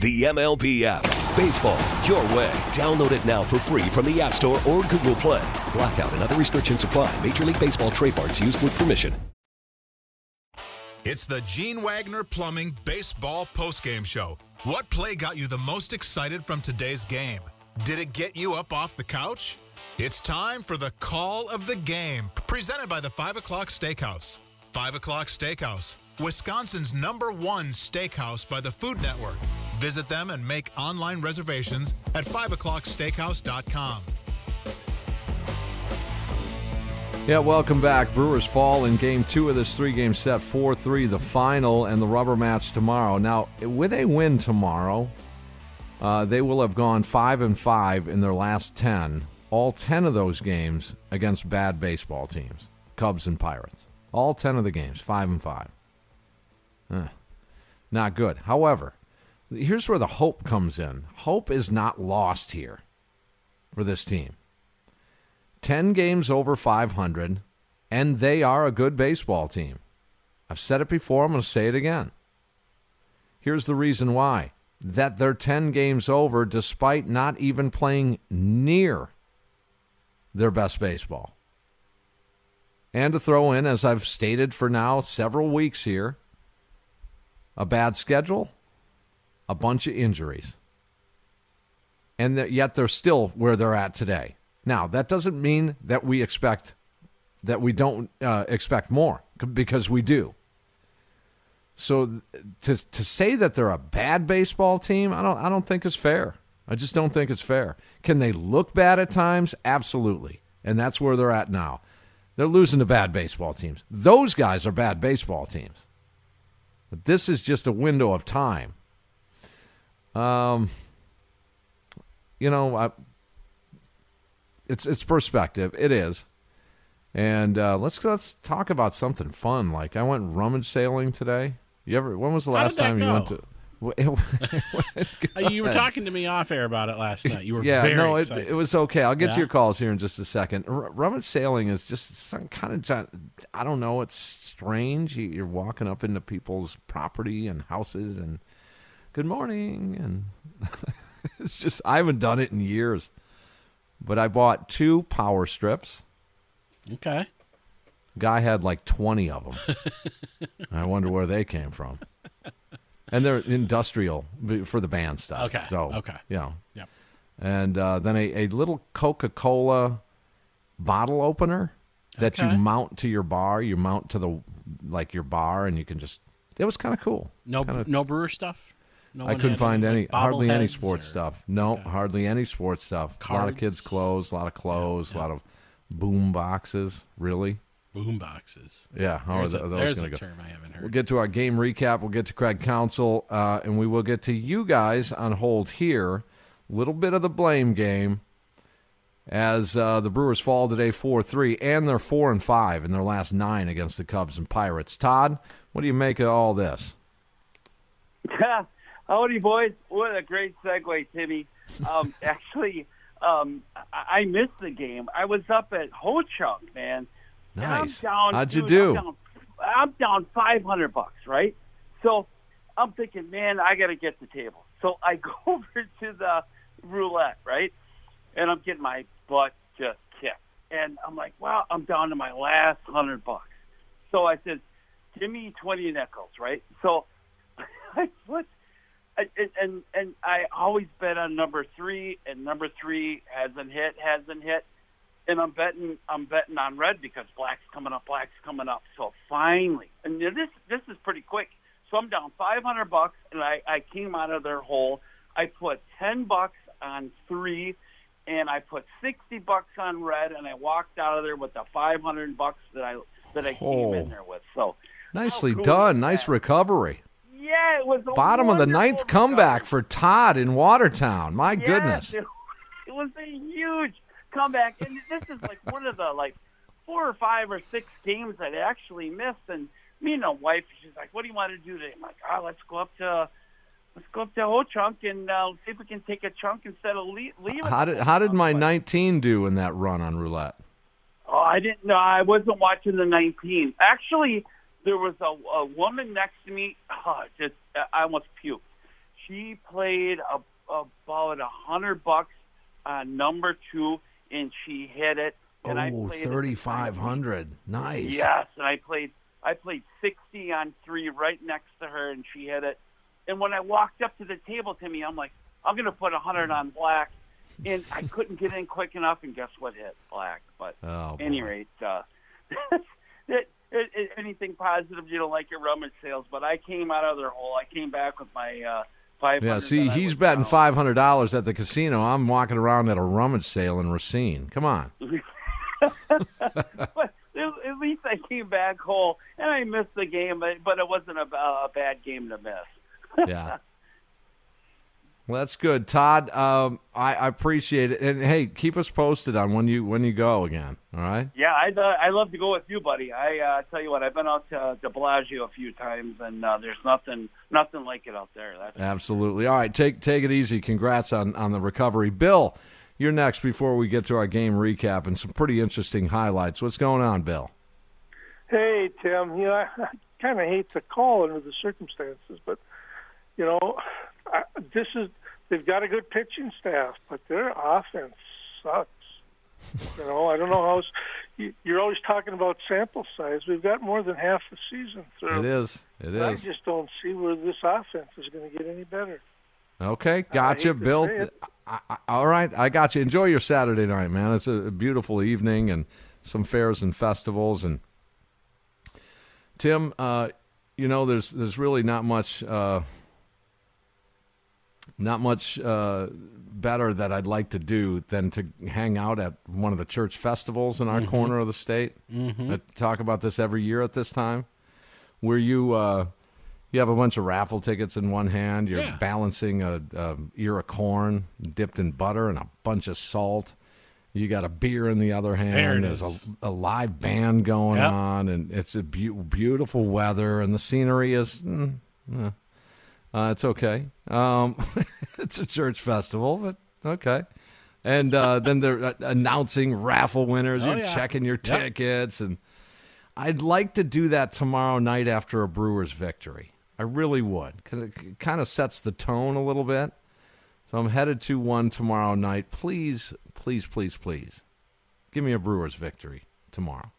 The MLB app. Baseball your way. Download it now for free from the App Store or Google Play. Blackout and other restrictions apply. Major League Baseball trademarks used with permission.
It's the Gene Wagner Plumbing Baseball Postgame Show. What play got you the most excited from today's game? Did it get you up off the couch? It's time for the call of the game, presented by the 5 o'clock steakhouse. 5 o'clock steakhouse, Wisconsin's number one steakhouse by the Food Network. Visit them and make online reservations at 5o'clocksteakhouse.com.
Yeah, welcome back. Brewers fall in game two of this three game set, 4 3, the final, and the rubber match tomorrow. Now, with a win tomorrow, uh, they will have gone 5 and 5 in their last 10, all 10 of those games against bad baseball teams, Cubs and Pirates. All 10 of the games, 5 and 5. Eh, not good. However, here's where the hope comes in hope is not lost here for this team. 10 games over 500, and they are a good baseball team. I've said it before, I'm going to say it again. Here's the reason why that they're 10 games over despite not even playing near their best baseball. And to throw in, as I've stated for now several weeks here, a bad schedule, a bunch of injuries. And yet they're still where they're at today. Now, that doesn't mean that we expect that we don't uh, expect more because we do. So to to say that they're a bad baseball team, I don't I don't think is fair. I just don't think it's fair. Can they look bad at times? Absolutely. And that's where they're at now. They're losing to bad baseball teams. Those guys are bad baseball teams. But this is just a window of time. Um you know, I, it's it's perspective. It is. And uh, let's let's talk about something fun. Like I went rummage sailing today. You ever? When was the last time
go?
you went to?
you were talking to me off air about it last night. You were
yeah,
very
no, it, it was okay. I'll get
Yeah?
to your calls here in just a second. R- rummage sailing is just some kind of I don't know. It's strange. You're walking up into people's property and houses and good morning, and it's just I haven't done it in years. But I bought two power strips.
Okay.
Guy had like 20 of them. I wonder where they came from. And they're industrial for the band stuff.
Okay,
So,
okay.
You know.
Yep.
And uh, then a, a little Coca Cola bottle opener that
Okay.
you mount to your bar. You mount to the, like your bar, and you can just, it was kind of cool.
No,
Kinda-
no brewer stuff. No
I couldn't
had
find
like,
any, hardly any sports
or-
stuff. No, hardly any sports stuff. A lot of kids' clothes, a lot of clothes, a lot of boom boxes. Really?
Boom boxes.
Yeah, how
There's
are
a-
th- those going
a
to go?
term I haven't heard.
We'll get to our game recap. We'll get to Craig Counsell, uh, and we will get to you guys on hold here. Little bit of the blame game as uh, the Brewers fall today four three, and they're four and five in their last nine against the Cubs and Pirates. Todd, what do you make of all this?
Howdy, boys. What a great segue, Timmy. Um, actually, um, I-, I missed the game. I was up at Ho Chunk, man.
Nice.
down,
How'd you
dude,
do?
I'm down, I'm down 500 bucks, right? So I'm thinking, man, I got to get the table. So I go over to the roulette, right? And I'm getting my butt just kicked. And I'm like, wow, I'm down to my last 100 bucks. So I said, give me 20 nickels, right? So I put and and and I always bet on number three, and number three hasn't hit, hasn't hit, and I'm betting I'm betting on red because black's coming up, black's coming up. So finally, and this this is pretty quick. So I'm down 500 bucks, and I I came out of their hole. I put 10 bucks on three, and I put 60 bucks on red, and I walked out of there with the 500 bucks that I that I came
Oh.
in there with. So
Nicely
cool
done. Nice recovery.
Yeah, it was
Bottom of the ninth comeback for Todd in Watertown. My
Yes,
goodness.
it, it was a huge comeback, and this is like one of the like four or five or six games I actually missed. And me and my wife, she's like, "What do you want to do today?" I'm like, "Oh, let's go up to." Let's go up to Ho Chunk and uh, see if we can take a chunk instead of leave. leave
How did how did my 19 do in that run on roulette?
Oh, I didn't know. I wasn't watching the 19. Actually, there was a, a woman next to me. Oh, just I almost puked. She played a, about a hundred bucks on number two, and she hit it. And I
Oh,
played
3500. Nice.
Yes, and I played I played 60 on three right next to her, and she hit it. And when I walked up to the table, Timmy, I'm like, I'm going to put a 100 on black, and I couldn't get in quick enough, and guess what hit black? But
Oh,
at any rate, uh, it, it, it, anything positive you don't like your rummage sales, but I came out of their hole. I came back with my uh, 500.
Yeah, see, he's betting five hundred dollars at the casino. I'm walking around at a rummage sale in Racine. Come on.
but, at least I came back whole, and I missed the game, but but it wasn't a, a bad game to miss.
Yeah. Well, that's good, Todd. Um, I, I appreciate it, and hey, keep us posted on when you when you go again. All right.
Yeah, I'd uh, I love to go with you, buddy. I uh, tell you what, I've been out to, to Bellagio a few times, and uh, there's nothing nothing like it out there. That's
Absolutely. All right, take take it easy. Congrats on on the recovery, Bill. You're next before we get to our game recap and some pretty interesting highlights. What's going on, Bill?
Hey, Tim. You know, I, I kind of hate to call under the circumstances, but you know, I, this is they've got a good pitching staff, but their offense sucks. you know, I don't know how. You, you're always talking about sample size. We've got more than half the season through.
It is. It
I
is.
just don't see where this offense is going to get any better.
Okay, gotcha, Bill. I, I, all right, I got you. Enjoy your Saturday night, man. It's a, beautiful evening and some fairs and festivals. And Tim, uh, you know, there's there's really not much. Uh, not much uh, better that I'd like to do than to hang out at one of the church festivals in our
Mhm.
corner of the state.
Mhm.
I talk about this every year at this time, where you uh, you have a bunch of raffle tickets in one hand, you're
Yeah.
balancing a, a ear of corn dipped in butter and a bunch of salt. You got a beer in the other hand. There's
is.
a, a live band going
Yep.
on, and it's a beau- beautiful weather, and the scenery is. Mm, eh. Uh, it's okay. Um, it's a church festival, but okay. And uh, then they're uh, announcing raffle winners.
Oh,
You're
yeah.
checking your
Yep.
tickets, and I'd like to do that tomorrow night after a Brewers victory. I really would, because it kind of sets the tone a little bit. So I'm headed to one tomorrow night. Please, please, please, please, give me a Brewers victory tomorrow.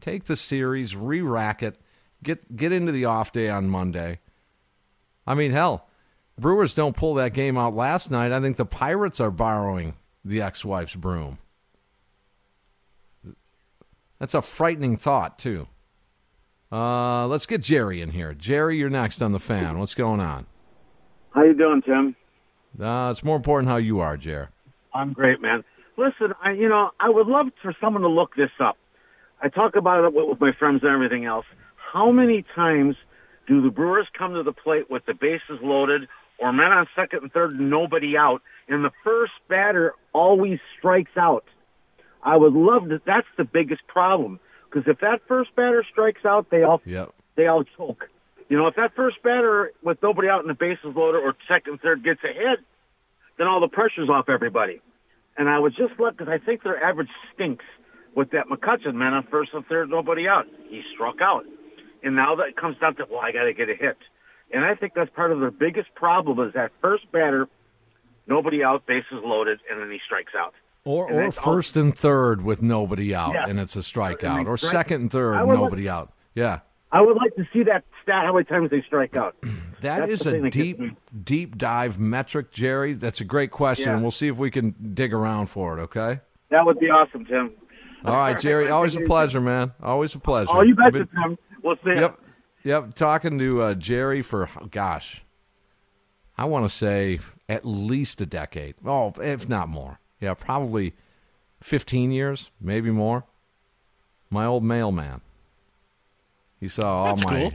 Take the series, re-rack it, get get into the off day on Monday. I mean, hell, Brewers don't pull that game out last night. I think the Pirates are borrowing the ex-wife's broom. That's a frightening thought, too. Uh, let's get Jerry in here. Jerry, you're next on the fan. What's going on?
How you doing, Tim?
Uh, it's more important how you are, Jer.
I'm great, man. Listen, I you know I would love for someone to look this up. I talk about it with, with my friends and everything else. How many times do the Brewers come to the plate with the bases loaded or men on second and third, nobody out, and the first batter always strikes out? I would love that. That's the biggest problem because if that first batter strikes out, they all
Yep.
they all choke. You know, if that first batter with nobody out and the bases loaded or second, third gets a hit, then all the pressure's off everybody. And I was just lucky because I think their average stinks with that McCutchen man on first and third, nobody out. He struck out. And now that comes down to, well, I got to get a hit. And I think that's part of their biggest problem is that first batter, nobody out, bases loaded, and then he strikes out.
Or
And
or
that's all-
first and third with nobody out,
Yeah.
and it's a strikeout. Or
strike-
second and third, nobody out. Yeah.
I would like to see that stat how many times they strike out.
That
That's
is a
thing that gets
deep, deep dive metric, Jerry. That's a great question.
Yeah.
We'll see if we can dig around for it, okay?
That would be awesome, Tim.
All right, Jerry. Always a pleasure, man. Always a pleasure.
Oh, you betcha, Tim. We'll see.
Yep. Yep. Talking to uh, Jerry for, gosh, I want to say at least a decade. Oh, if not more. Yeah, probably 15 years, maybe more. My old mailman. He saw all
That's
my.
cool.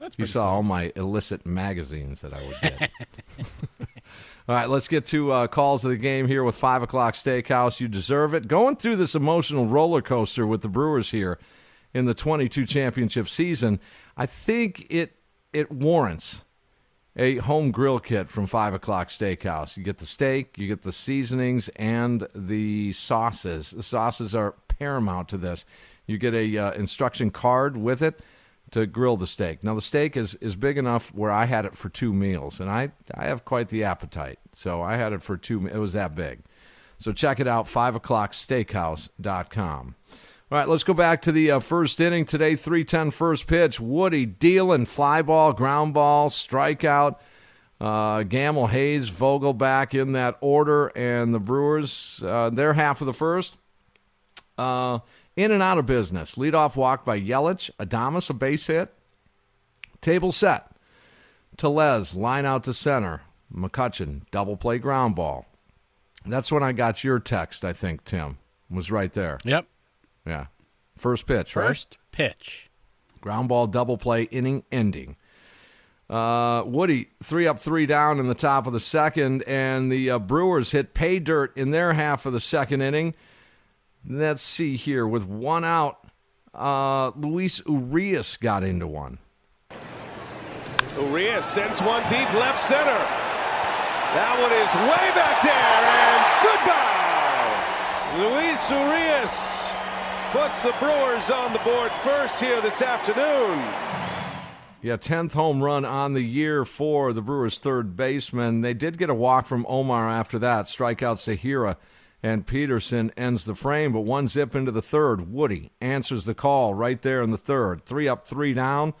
That's
he saw all my illicit magazines that I would get. all right, let's get to uh, calls of the game here with five o'clock steakhouse. You deserve it. Going through this emotional roller coaster with the Brewers here in the 22 championship season, I think it it warrants a home grill kit from Five O'clock Steakhouse. You get the steak, you get the seasonings, and the sauces. The sauces are paramount to this. You get a uh, instruction card with it to grill the steak. Now the steak is is big enough where I had it for two meals, and I I have quite the appetite, so I had it for two. It was that big. So check it out, fiveoclocksteakhouse.com. All right, let's go back to the uh, first inning today. 310 first pitch. Woody dealing fly ball, ground ball, strikeout. Uh, Gamel, Hayes, Vogelbach in that order, and the Brewers, uh, their half of the first. Uh, in and out of business. Leadoff walk by Yelich. Adames, a base hit. Table set. Tellez, line out to center. McCutchen, double play ground ball. That's when I got your text, I think, Tim. Was right there.
Yep.
Yeah. First pitch, right?
First pitch.
Ground ball double play, inning ending. Uh, Woody, three up, three down in the top of the second, and the uh, Brewers hit pay dirt in their half of the second inning. Let's see here. With one out, uh, Luis Urias got into one.
Urias sends one deep left center. That one is way back there, and goodbye. Luis Urias puts the Brewers on the board first here this afternoon.
Yeah, 10th home run on the year for the Brewers' third baseman. They did get a walk from Omar after that. Strikeout Sahira and Peterson ends the frame, but one zip into the third. Woody answers the call right there in the third. Three up, three down.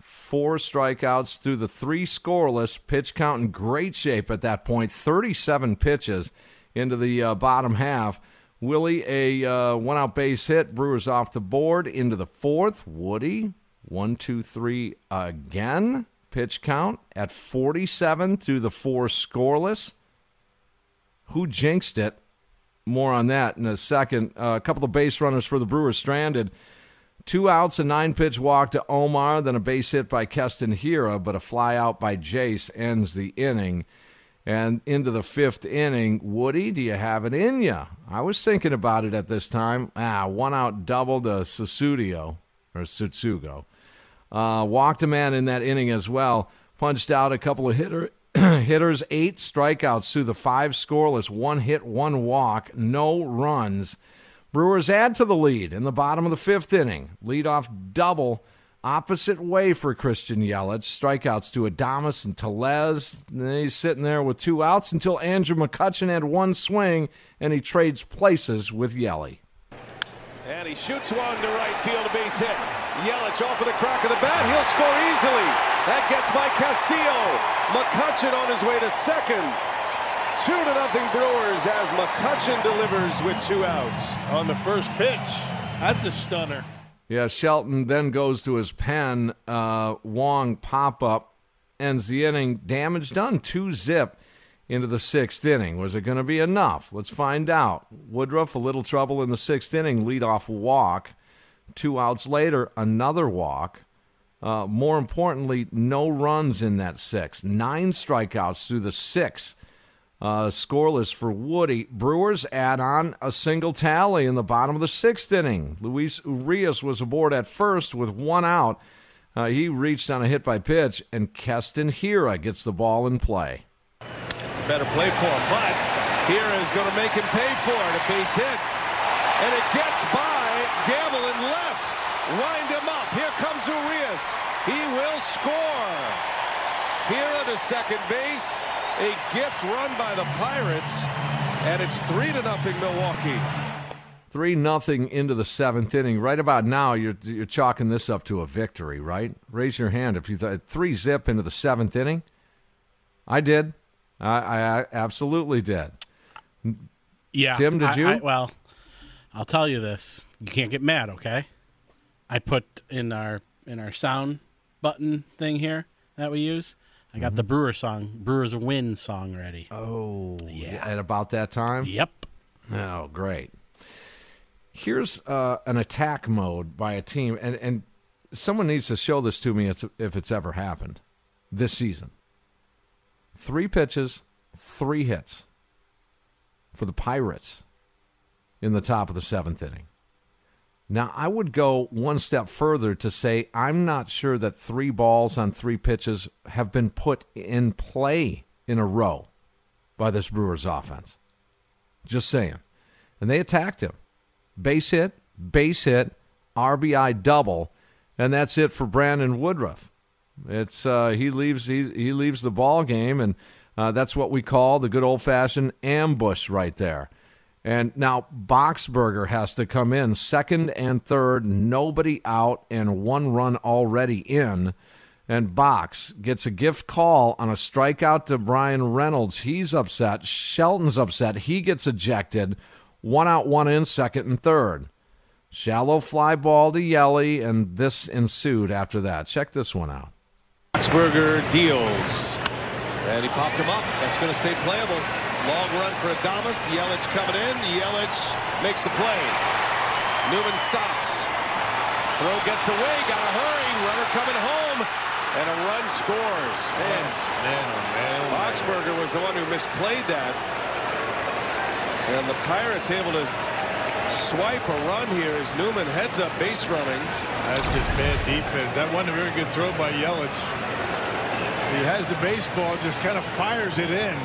Four strikeouts through the three scoreless. Pitch count in great shape at that point. 37 pitches into the uh, bottom half. Willy, a uh, one out base hit. Brewers off the board into the fourth. Woody, one, two, three again. Pitch count at 47 through the four scoreless. Who jinxed it? More on that in a second. Uh, a couple of base runners for the Brewers stranded. Two outs, a nine pitch walk to Omar, then a base hit by Keston Hiura, but a fly out by Jace ends the inning. And into the fifth inning, Woody, do you have it in you? I was thinking about it at this time. Ah, one out double to Susudio, or Tsutsugo. Uh, walked a man in that inning as well. Punched out a couple of hitter, hitters, eight strikeouts through the five scoreless, one hit, one walk, no runs. Brewers add to the lead in the bottom of the fifth inning. Leadoff double opposite way for Christian Yelich. Strikeouts to Adames and Tellez. And he's sitting there with two outs until Andrew McCutchen had one swing and he trades places with Yelly.
And he shoots one to right field, a base hit. Yelich off of the crack of the bat. He'll score easily. That gets by Castillo. McCutchen on his way to second. Two to nothing Brewers as McCutchen delivers with two outs.
On the first pitch. That's a stunner.
Yeah, Shelton then goes to his pen. Uh, Wong pop up ends the inning. Damage done. Two zip into the sixth inning. Was it going to be enough? Let's find out. Woodruff, a little trouble in the sixth inning. Leadoff walk. Two outs later, another walk. Uh, more importantly, no runs in that six. Nine strikeouts through the six. Uh, scoreless for Woody. Brewers add on a single tally in the bottom of the sixth inning. Luis Urias was aboard at first with one out. Uh, he reached on a hit by pitch, and Keston Hiura gets the ball in play.
Better play for him, but Hiura is going to make him pay for it. A base hit. And it gets by Gamel in left. Wind him up. Here comes Urias. He will score. Hiura to second base. A gift run by the Pirates, and it's three to nothing Milwaukee.
Three nothing into the seventh inning. Right about now, you're you're chalking this up to a victory, right? Raise your hand if you thought three zip into the seventh inning. I did. I, I absolutely did.
Yeah,
Tim, did
I-
you?
I- well, I'll tell you this: you can't get mad, okay? I put in our in our sound button thing here that we use. I got the Brewer song, Brewers win song ready.
Oh, yeah. At about that time?
Yep.
Oh, great. Here's uh, an attack mode by a team, and, and someone needs to show this to me if it's ever happened this season. Three pitches, three hits for the Pirates in the top of the seventh inning. Now, I would go one step further to say I'm not sure that three balls on three pitches have been put in play in a row by this Brewers offense. Just saying. And they attacked him. Base hit, base hit, RBI double, and that's it for Brandon Woodruff. It's uh, he leaves he, he leaves the ball game, and uh, that's what we call the good old fashioned ambush right there. And now Boxberger has to come in second and third, nobody out, and one run already in. And Box gets a gift call on a strikeout to Bryan Reynolds. He's upset. Shelton's upset. He gets ejected. One out, one in, second and third. Shallow fly ball to Yelly, and this ensued after that. Check this one out.
Boxberger deals. And he popped him up. That's going to stay playable. Long run for Adames. Yelich coming in. Yelich makes the play. Newman stops. Throw gets away, got a hurry. Runner coming home, and a run scores. Man, oh,
man, oh man.
Boxberger was the one who misplayed that. And the Pirates able to swipe a run here as Newman heads up base running.
That's just bad defense. That wasn't a very good throw by Yelich. He has the baseball, just kind of fires it in.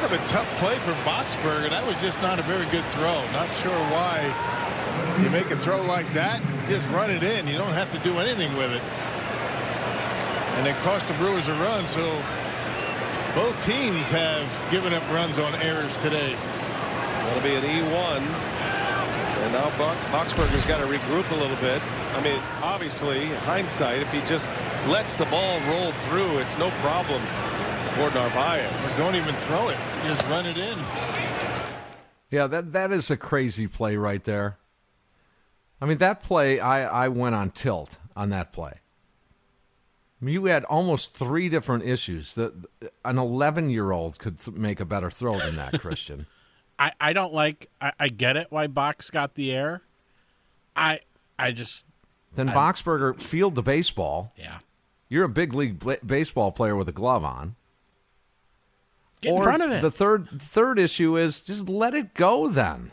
Kind of a tough play for Boxberger. That was just not a very good throw. Not sure why you make a throw like that. Just run it in. You don't have to do anything with it. And it cost the Brewers a run, so both teams have given up runs on errors today.
That'll be an E1. And now Boxberger's got to regroup a little bit. I mean, obviously, hindsight, if he just lets the ball roll through, it's no problem for Narvaez.
Don't even throw it. Just run it in.
Yeah, that that is a crazy play right there. I mean, that play, I, I went on tilt on that play. I mean, you had almost three different issues. The, an 11 year old could th- make a better throw than that, Christian.
I, I don't like. I, I get it why Box got the air. I I just
then
I,
Boxberger field the baseball.
Yeah,
you're a big league bl- baseball player with a glove on.
Get
or
in front of it.
The third third issue is just let it go. Then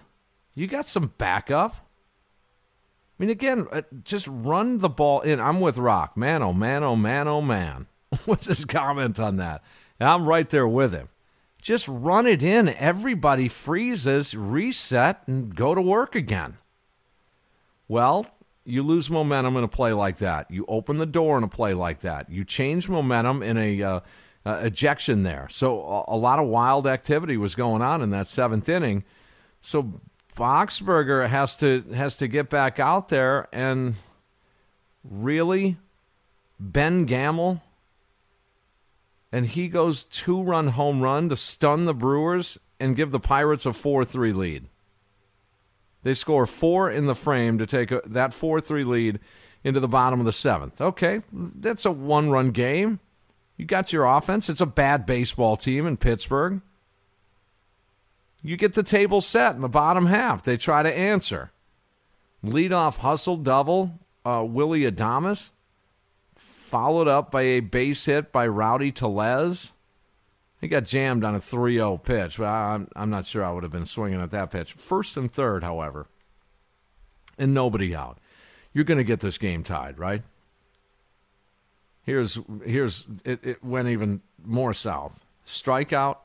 you got some backup. I mean, again, uh, just run the ball in. I'm with Rock. Man, oh man, oh man, oh man. What's his comment on that? And I'm right there with him. Just run it in. Everybody freezes, reset, and go to work again. Well, you lose momentum in a play like that. You open the door in a play like that. You change momentum in a uh, uh, ejection there. So a, a lot of wild activity was going on in that seventh inning. So Boxberger has to has to get back out there and really Ben Gamel and he goes two run home run to stun the Brewers and give the Pirates a 4 3 lead. They score four in the frame to take a, that 4 3 lead into the bottom of the seventh. Okay, that's a one run game. You got your offense. It's a bad baseball team in Pittsburgh. You get the table set in the bottom half. They try to answer. Leadoff hustle double, uh, Willy Adames followed up by a base hit by Rowdy Tellez. He got jammed on a 3 0 pitch, but I'm, I'm not sure I would have been swinging at that pitch. First and third, however, and nobody out. You're going to get this game tied, right? Here's, here's it, it went even more south. Strikeout,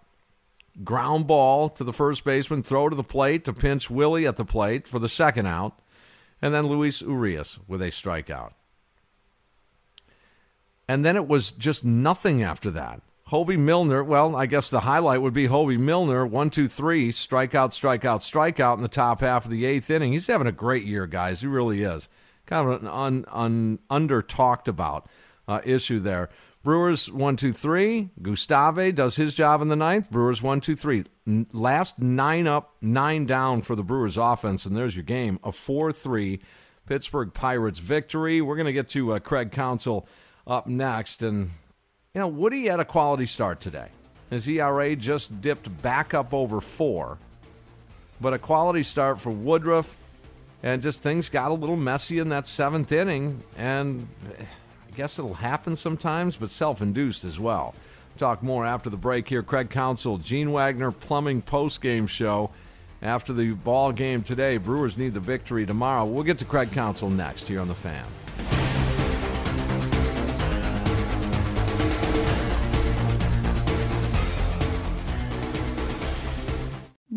ground ball to the first baseman, throw to the plate to pinch Willy at the plate for the second out, and then Luis Urias with a strikeout. And then it was just nothing after that. Hobie Milner, well, I guess the highlight would be Hobie Milner, one, two, three, strikeout, strikeout, strikeout in the top half of the eighth inning. He's having a great year, guys. He really is. Kind of an un, un, under talked about uh, issue there. Brewers one, two, three. Gustave does his job in the ninth. Brewers one, two, three. Last nine up, nine down for the Brewers offense, and there's your game. A 4 3 Pittsburgh Pirates victory. We're going to get to uh, Craig Counsell up next. And, you know, Woody had a quality start today. His ERA just dipped back up over four. But a quality start for Woodruff. And just things got a little messy in that seventh inning. And Guess it'll happen sometimes, but self induced as well. Talk more after the break here. Craig Counsell, Gene Wagner Plumbing post game show. After the ball game today, Brewers need the victory tomorrow. We'll get to Craig Counsell next here on the fan.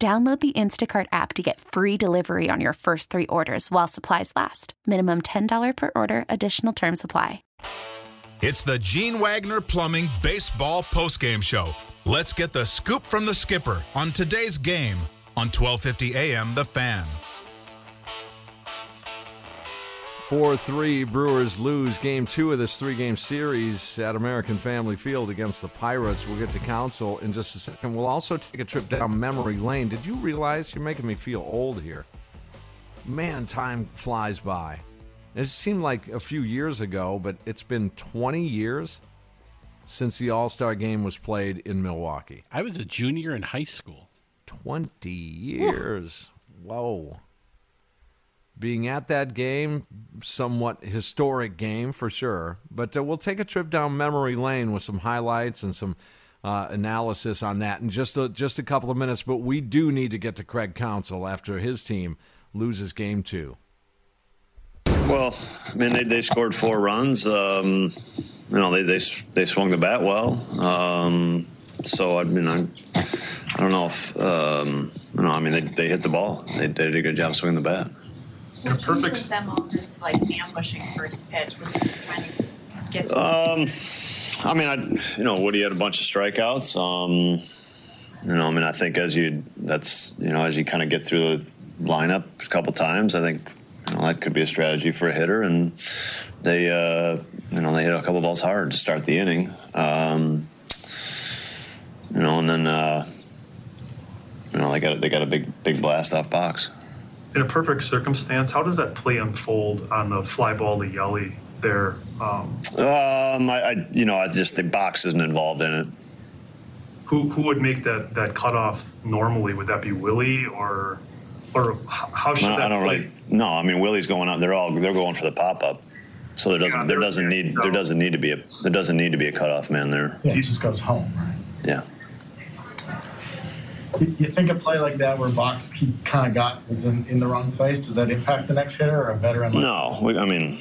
Download the Instacart app to get free delivery on your first three orders while supplies last. Minimum $10 per order, additional term supply.
It's the Gene Wagner Plumbing Baseball Postgame Show. Let's get the scoop from the skipper on today's game on 1250 AM The Fan.
4 3, Brewers lose game two of this three game series at American Family Field against the Pirates. We'll get to Counsell in just a second. We'll also take a trip down memory lane. Did you realize you're making me feel old here? Man, time flies by. It seemed like a few years ago, but it's been 20 years since the All Star game was played in Milwaukee.
I was a junior in high school.
20 years. Whoa. Being at that game, somewhat historic game for sure. But uh, we'll take a trip down memory lane with some highlights and some uh, analysis on that in just a, just a couple of minutes. But we do need to get to Craig Counsell after his team loses game two.
Well, I mean, they, they scored four runs. Um, you know, they, they they swung the bat well. Um, so I mean, I, I don't know if um, you know. I mean, they, they hit the ball. They, they did a good job swinging the bat.
In a perfect. Was them all just like ambushing first pitch? Was he trying to get? To
um, I mean, I you know Woody had a bunch of strikeouts. Um, you know, I mean, I think as you that's you know as you kind of get through the lineup a couple times, I think you know, that could be a strategy for a hitter. And they, uh, you know, they hit a couple balls hard to start the inning. Um, you know, and then, uh, you know, they got they got a big big blast off box.
In a perfect circumstance, how does that play unfold on the fly ball to Yelly there? Um,
um I, I, you know, I just the box isn't involved in it.
Who who would make that that cutoff normally? Would that be Willy or? or how should
no,
that
I don't
play?
really. No, I mean Willy's going out. They're all they're going for the pop up. So there doesn't
Yeah,
there doesn't need there doesn't need to be a there doesn't need to be a cutoff man there.
Yeah, he just goes home. Right?
Yeah.
You, you think a play like that where Box kind of got was in, in the wrong place, does that impact the next hitter or a veteran? Like,
No, we, I mean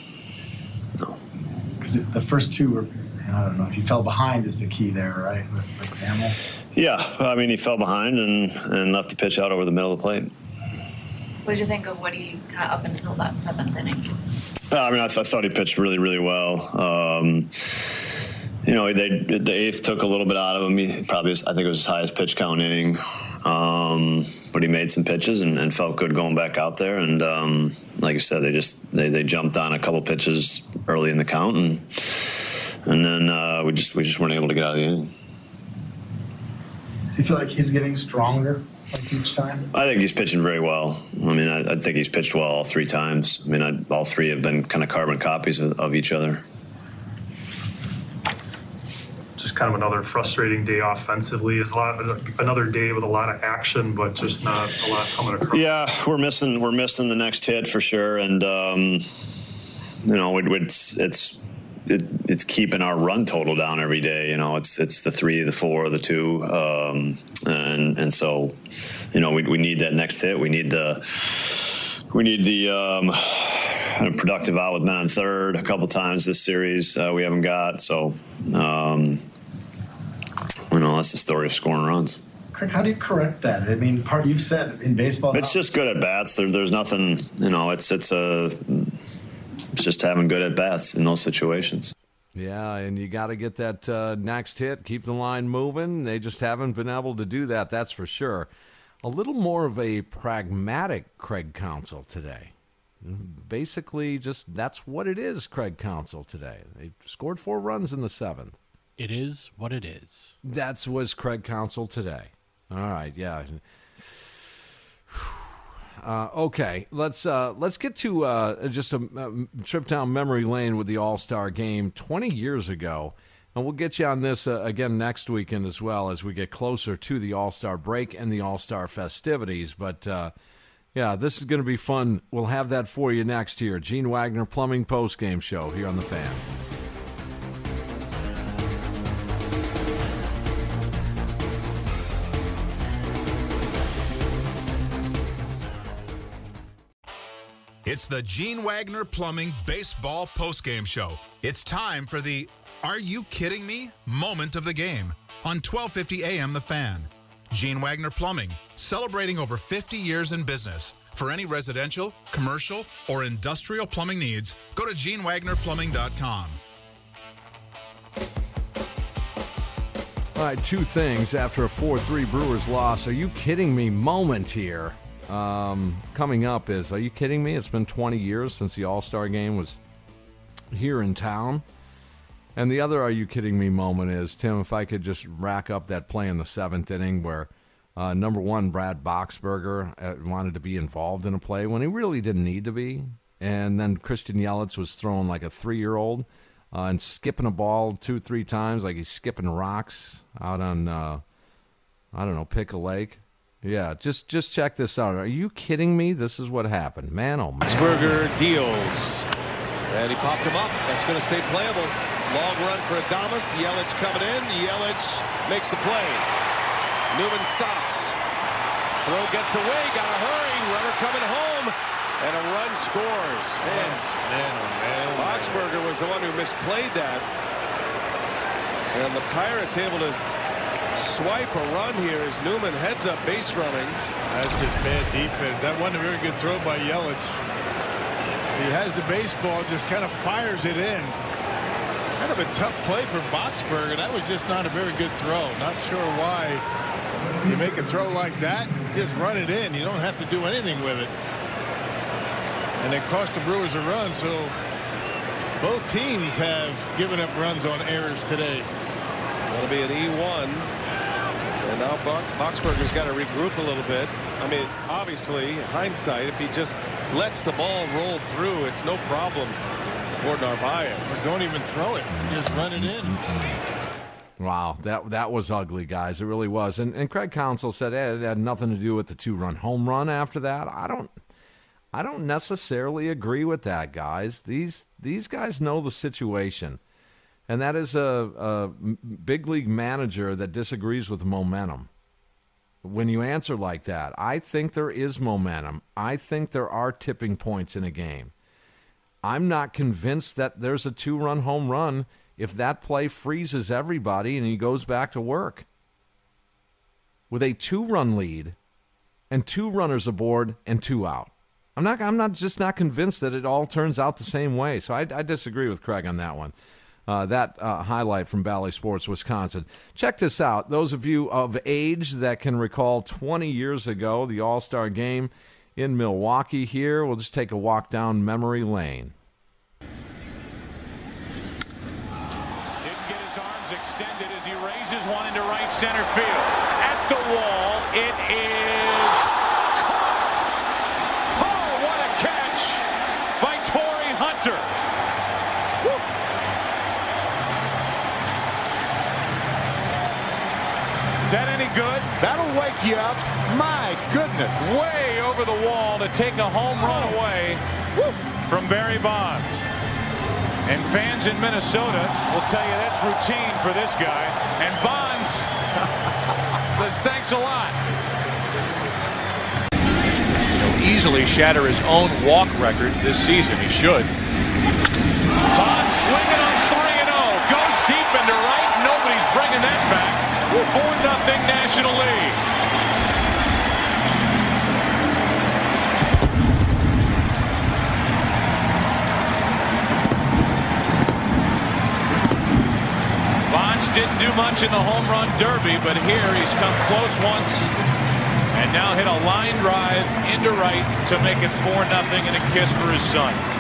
Because the first two were, I don't know, if he fell behind is the key there, right? With, with Gamel.
yeah. I mean he fell behind and and left the pitch out over the middle of the plate.
What did you think of Woody kind of up until that seventh inning?
Uh, I mean, I, th- I thought he pitched really, really well. Um, you know, they, the eighth took a little bit out of him. He probably, was, I think it was his highest pitch count inning. Um, but he made some pitches and, and felt good going back out there. And um, like I said, they just they, they jumped on a couple pitches early in the count, and and then uh, we just we just weren't able to get out of the inning.
Do you feel like he's getting stronger like each time?
I think he's pitching very well. I mean, I, I think he's pitched well all three times. I mean, I, all three have been kind of carbon copies of, of each other.
Just kind of another frustrating day offensively. Is a lot another day with a lot of action, but just not a lot coming across.
Yeah, we're missing we're missing the next hit for sure, and um, you know it, it's it's it, it's keeping our run total down every day. You know, it's it's the three, the four, the two, um, and and so you know we, we need that next hit. We need the we need the um, kind of productive out with men on third a couple times this series. Uh, we haven't got so. Um, you know, that's the story of scoring runs.
Craig, how do you correct that? I mean, part you've said in baseball.
It's just good at bats. There, there's nothing, you know. It's it's a it's just having good at bats in those situations.
Yeah, and you got to get that uh, next hit, keep the line moving. They just haven't been able to do that, that's for sure. A little more of a pragmatic Craig Counsell today. Basically, just that's what it is, Craig Counsell today. They scored four runs in the seventh.
It is what it is.
That's was Craig Counsell today. All right, yeah. Uh, okay, let's uh, let's get to uh, just a, a trip down memory lane with the All Star Game 20 years ago, and we'll get you on this uh, again next weekend as well as we get closer to the All Star break and the All Star festivities. But uh, yeah, this is going to be fun. We'll have that for you next year. Gene Wagner Plumbing Post Game Show here on the Fan.
It's the Gene Wagner Plumbing Baseball Postgame Show. It's time for the Are You Kidding Me moment of the game on 1250 AM The Fan. Gene Wagner Plumbing, celebrating over 50 years in business. For any residential, commercial, or industrial plumbing needs, go to genewagnerplumbing.com.
All right, two things after a 4 3 Brewers loss. Are you kidding me? Moment here. Um, coming up is Are you kidding me? It's been 20 years since the All Star game was here in town. And the other Are you kidding me moment is Tim, if I could just rack up that play in the seventh inning where uh, number one, Brad Boxberger uh, wanted to be involved in a play when he really didn't need to be. And then Christian Yelich was throwing like a three year old uh, and skipping a ball two, three times, like he's skipping rocks out on, uh, I don't know, Pick a Lake. Yeah, just just check this out. Are you kidding me? This is what happened. Man, oh man.
Boxberger deals. And he popped him up. That's going to stay playable. Long run for Adames. Yelich coming in. Yelich makes the play. Newman stops. Throw gets away. Got a hurry. Runner coming home. And a run scores. Man,
man, oh man.
Boxberger was the one who misplayed that. And the Pirates able to swipe a run here as Newman heads up base running.
That's just bad defense. That wasn't a very good throw by Yelich. He has the baseball, just kind of fires it in. Kind of a tough play for Boxberger. That was just not a very good throw. Not sure why you make a throw like that. Just run it in. You don't have to do anything with it. And it cost the Brewers a run, so both teams have given up runs on errors today.
That'll be an E1. And now Boxberger's got to regroup a little bit. I mean, obviously, hindsight, if he just lets the ball roll through, it's no problem for Narvaez.
Or don't even throw it. Just run it in.
Wow, that that was ugly, guys. It really was. And and Craig Counsell said eh, it had nothing to do with the two run home run after that. I don't I don't necessarily agree with that, guys. These these guys know the situation. And that is a, a big league manager that disagrees with momentum. When you answer like that, I think there is momentum. I think there are tipping points in a game. I'm not convinced that there's a two run home run if that play freezes everybody and he goes back to work. With a two run lead and two runners aboard and two out. I'm not I'm not just not convinced that it all turns out the same way. So I, I disagree with Craig on that one. Uh, that uh, highlight from Bally Sports, Wisconsin. Check this out. Those of you of age that can recall 20 years ago, the All Star game in Milwaukee here, we'll just take a walk down memory lane.
Didn't get his arms extended as he raises one into right center field. At the wall, it is caught. Oh, what a catch by Torii Hunter. Is that any good?
That'll wake you up. My goodness.
Way over the wall to take a home run away from Barry Bonds. And fans in Minnesota will tell you that's routine for this guy. And Bonds says thanks a lot. He'll easily shatter his own walk record this season. He should. Bonds swinging on 3 0. Goes deep into right. Nobody's bringing that back. 4 nothing National League. Bonds didn't do much in the home run derby, but here he's come close once and now hit a line drive into right to make it 4 nothing and a kiss for his son.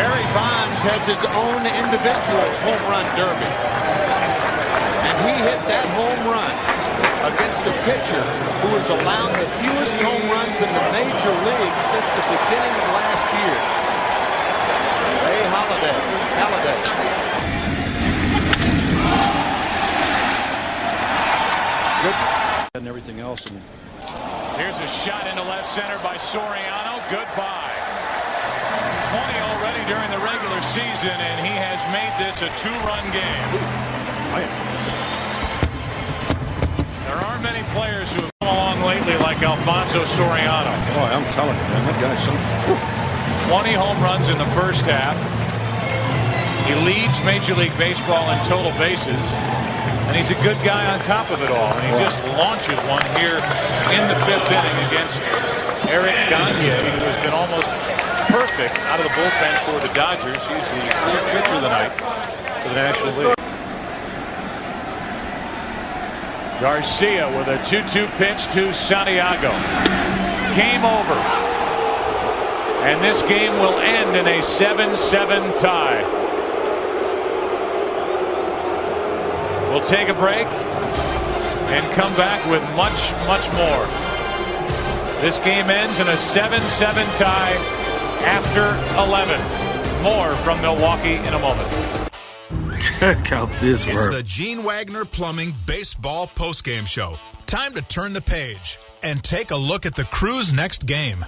Barry Bonds has his own individual home run derby. And he hit that home run against a pitcher who has allowed the fewest home runs in the major league since the beginning of last year. Roy Halladay. Halladay.
Goodness. And everything else. And
Here's a shot into left center by Soriano. Goodbye. 20 already during the regular season, and he has made this a two-run game. There aren't many players who have come along lately like Alfonso Soriano.
boy, I'm telling you, man, that guy's something.
20 home runs in the first half. He leads Major League Baseball in total bases. And he's a good guy on top of it all. And he just launches one here in the fifth inning against Eric Gagne, who has been almost perfect out of the bullpen for the Dodgers. He's the clear pitcher of the night for the National League. Garcia with a 2-2 pitch to Santiago. Game over. And this game will end in a 7-7 tie. We'll take a break and come back with much, much more. This game ends in a 7-7 tie after 11. More from Milwaukee in a moment.
Check out this It's the Gene Wagner Plumbing Baseball Postgame Show. Time to turn the page and take a look at the crew's next game.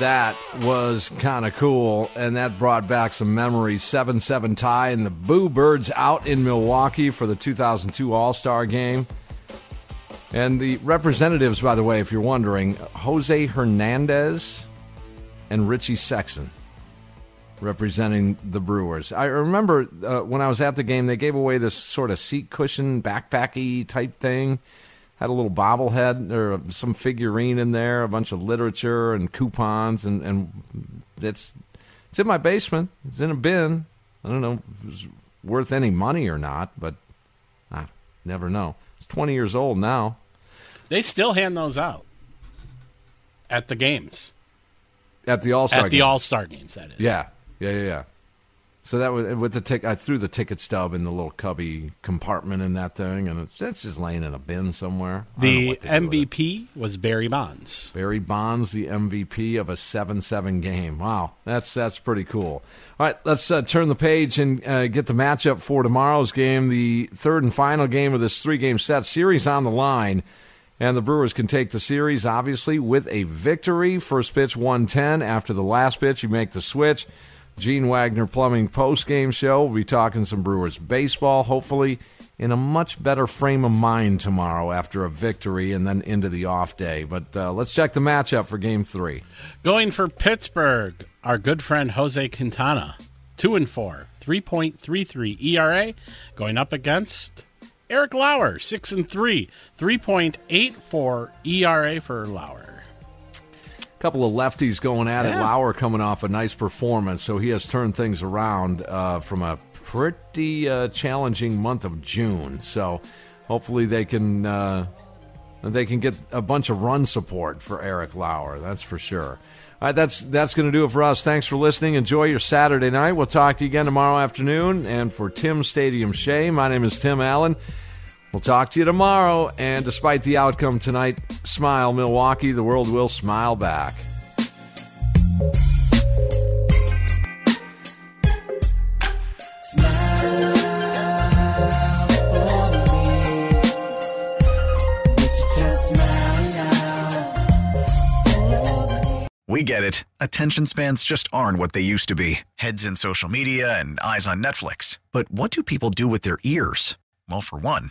That was kind of cool, and that brought back some memories. 7 7 tie, and the Boo Birds out in Milwaukee for the 2002 All Star game. And the representatives, by the way, if you're wondering, Jose Hernandez and Richie Sexson representing the Brewers. I remember uh, when I was at the game, they gave away this sort of seat cushion, backpacky type thing. Had a little bobblehead or some figurine in there, a bunch of literature and coupons, and, and it's it's in my basement. It's in a bin. I don't know if it's worth any money or not, but I never know. It's 20 years old now.
They still hand those out at the games.
At the All Star
At the All Star games, that is.
Yeah, yeah, yeah, yeah. So that was with the tick. I threw the ticket stub in the little cubby compartment in that thing, and it's, it's just laying in a bin somewhere.
The MVP was Barry Bonds.
Barry Bonds, the MVP of a seven-seven game. Wow, that's that's pretty cool. All right, let's uh, turn the page and uh, get the matchup for tomorrow's game, the third and final game of this three-game set series on the line. And the Brewers can take the series, obviously, with a victory. First pitch 110. After the last pitch, you make the switch. Gene Wagner Plumbing post game show. We'll be talking some Brewers baseball, hopefully in a much better frame of mind tomorrow after a victory and then into the off day. But uh, let's check the matchup for game three.
Going for Pittsburgh, our good friend Jose Quintana, 2 and 4, 3.33 ERA, going up against Eric Lauer, 6 and 3, 3.84 ERA for Lauer
couple of lefties going at yeah. it. Lauer coming off a nice performance, so he has turned things around uh, from a pretty uh, challenging month of June. So hopefully they can uh, they can get a bunch of run support for Eric Lauer. That's for sure. All right, that's that's going to do it for us. Thanks for listening. Enjoy your Saturday night. We'll talk to you again tomorrow afternoon. And for Tim Stadium Shea, my name is Tim Allen. We'll talk to you tomorrow. And despite the outcome tonight, smile, Milwaukee. The world will smile back.
We get it. Attention spans just aren't what they used to be heads in social media and eyes on Netflix. But what do people do with their ears? Well, for one,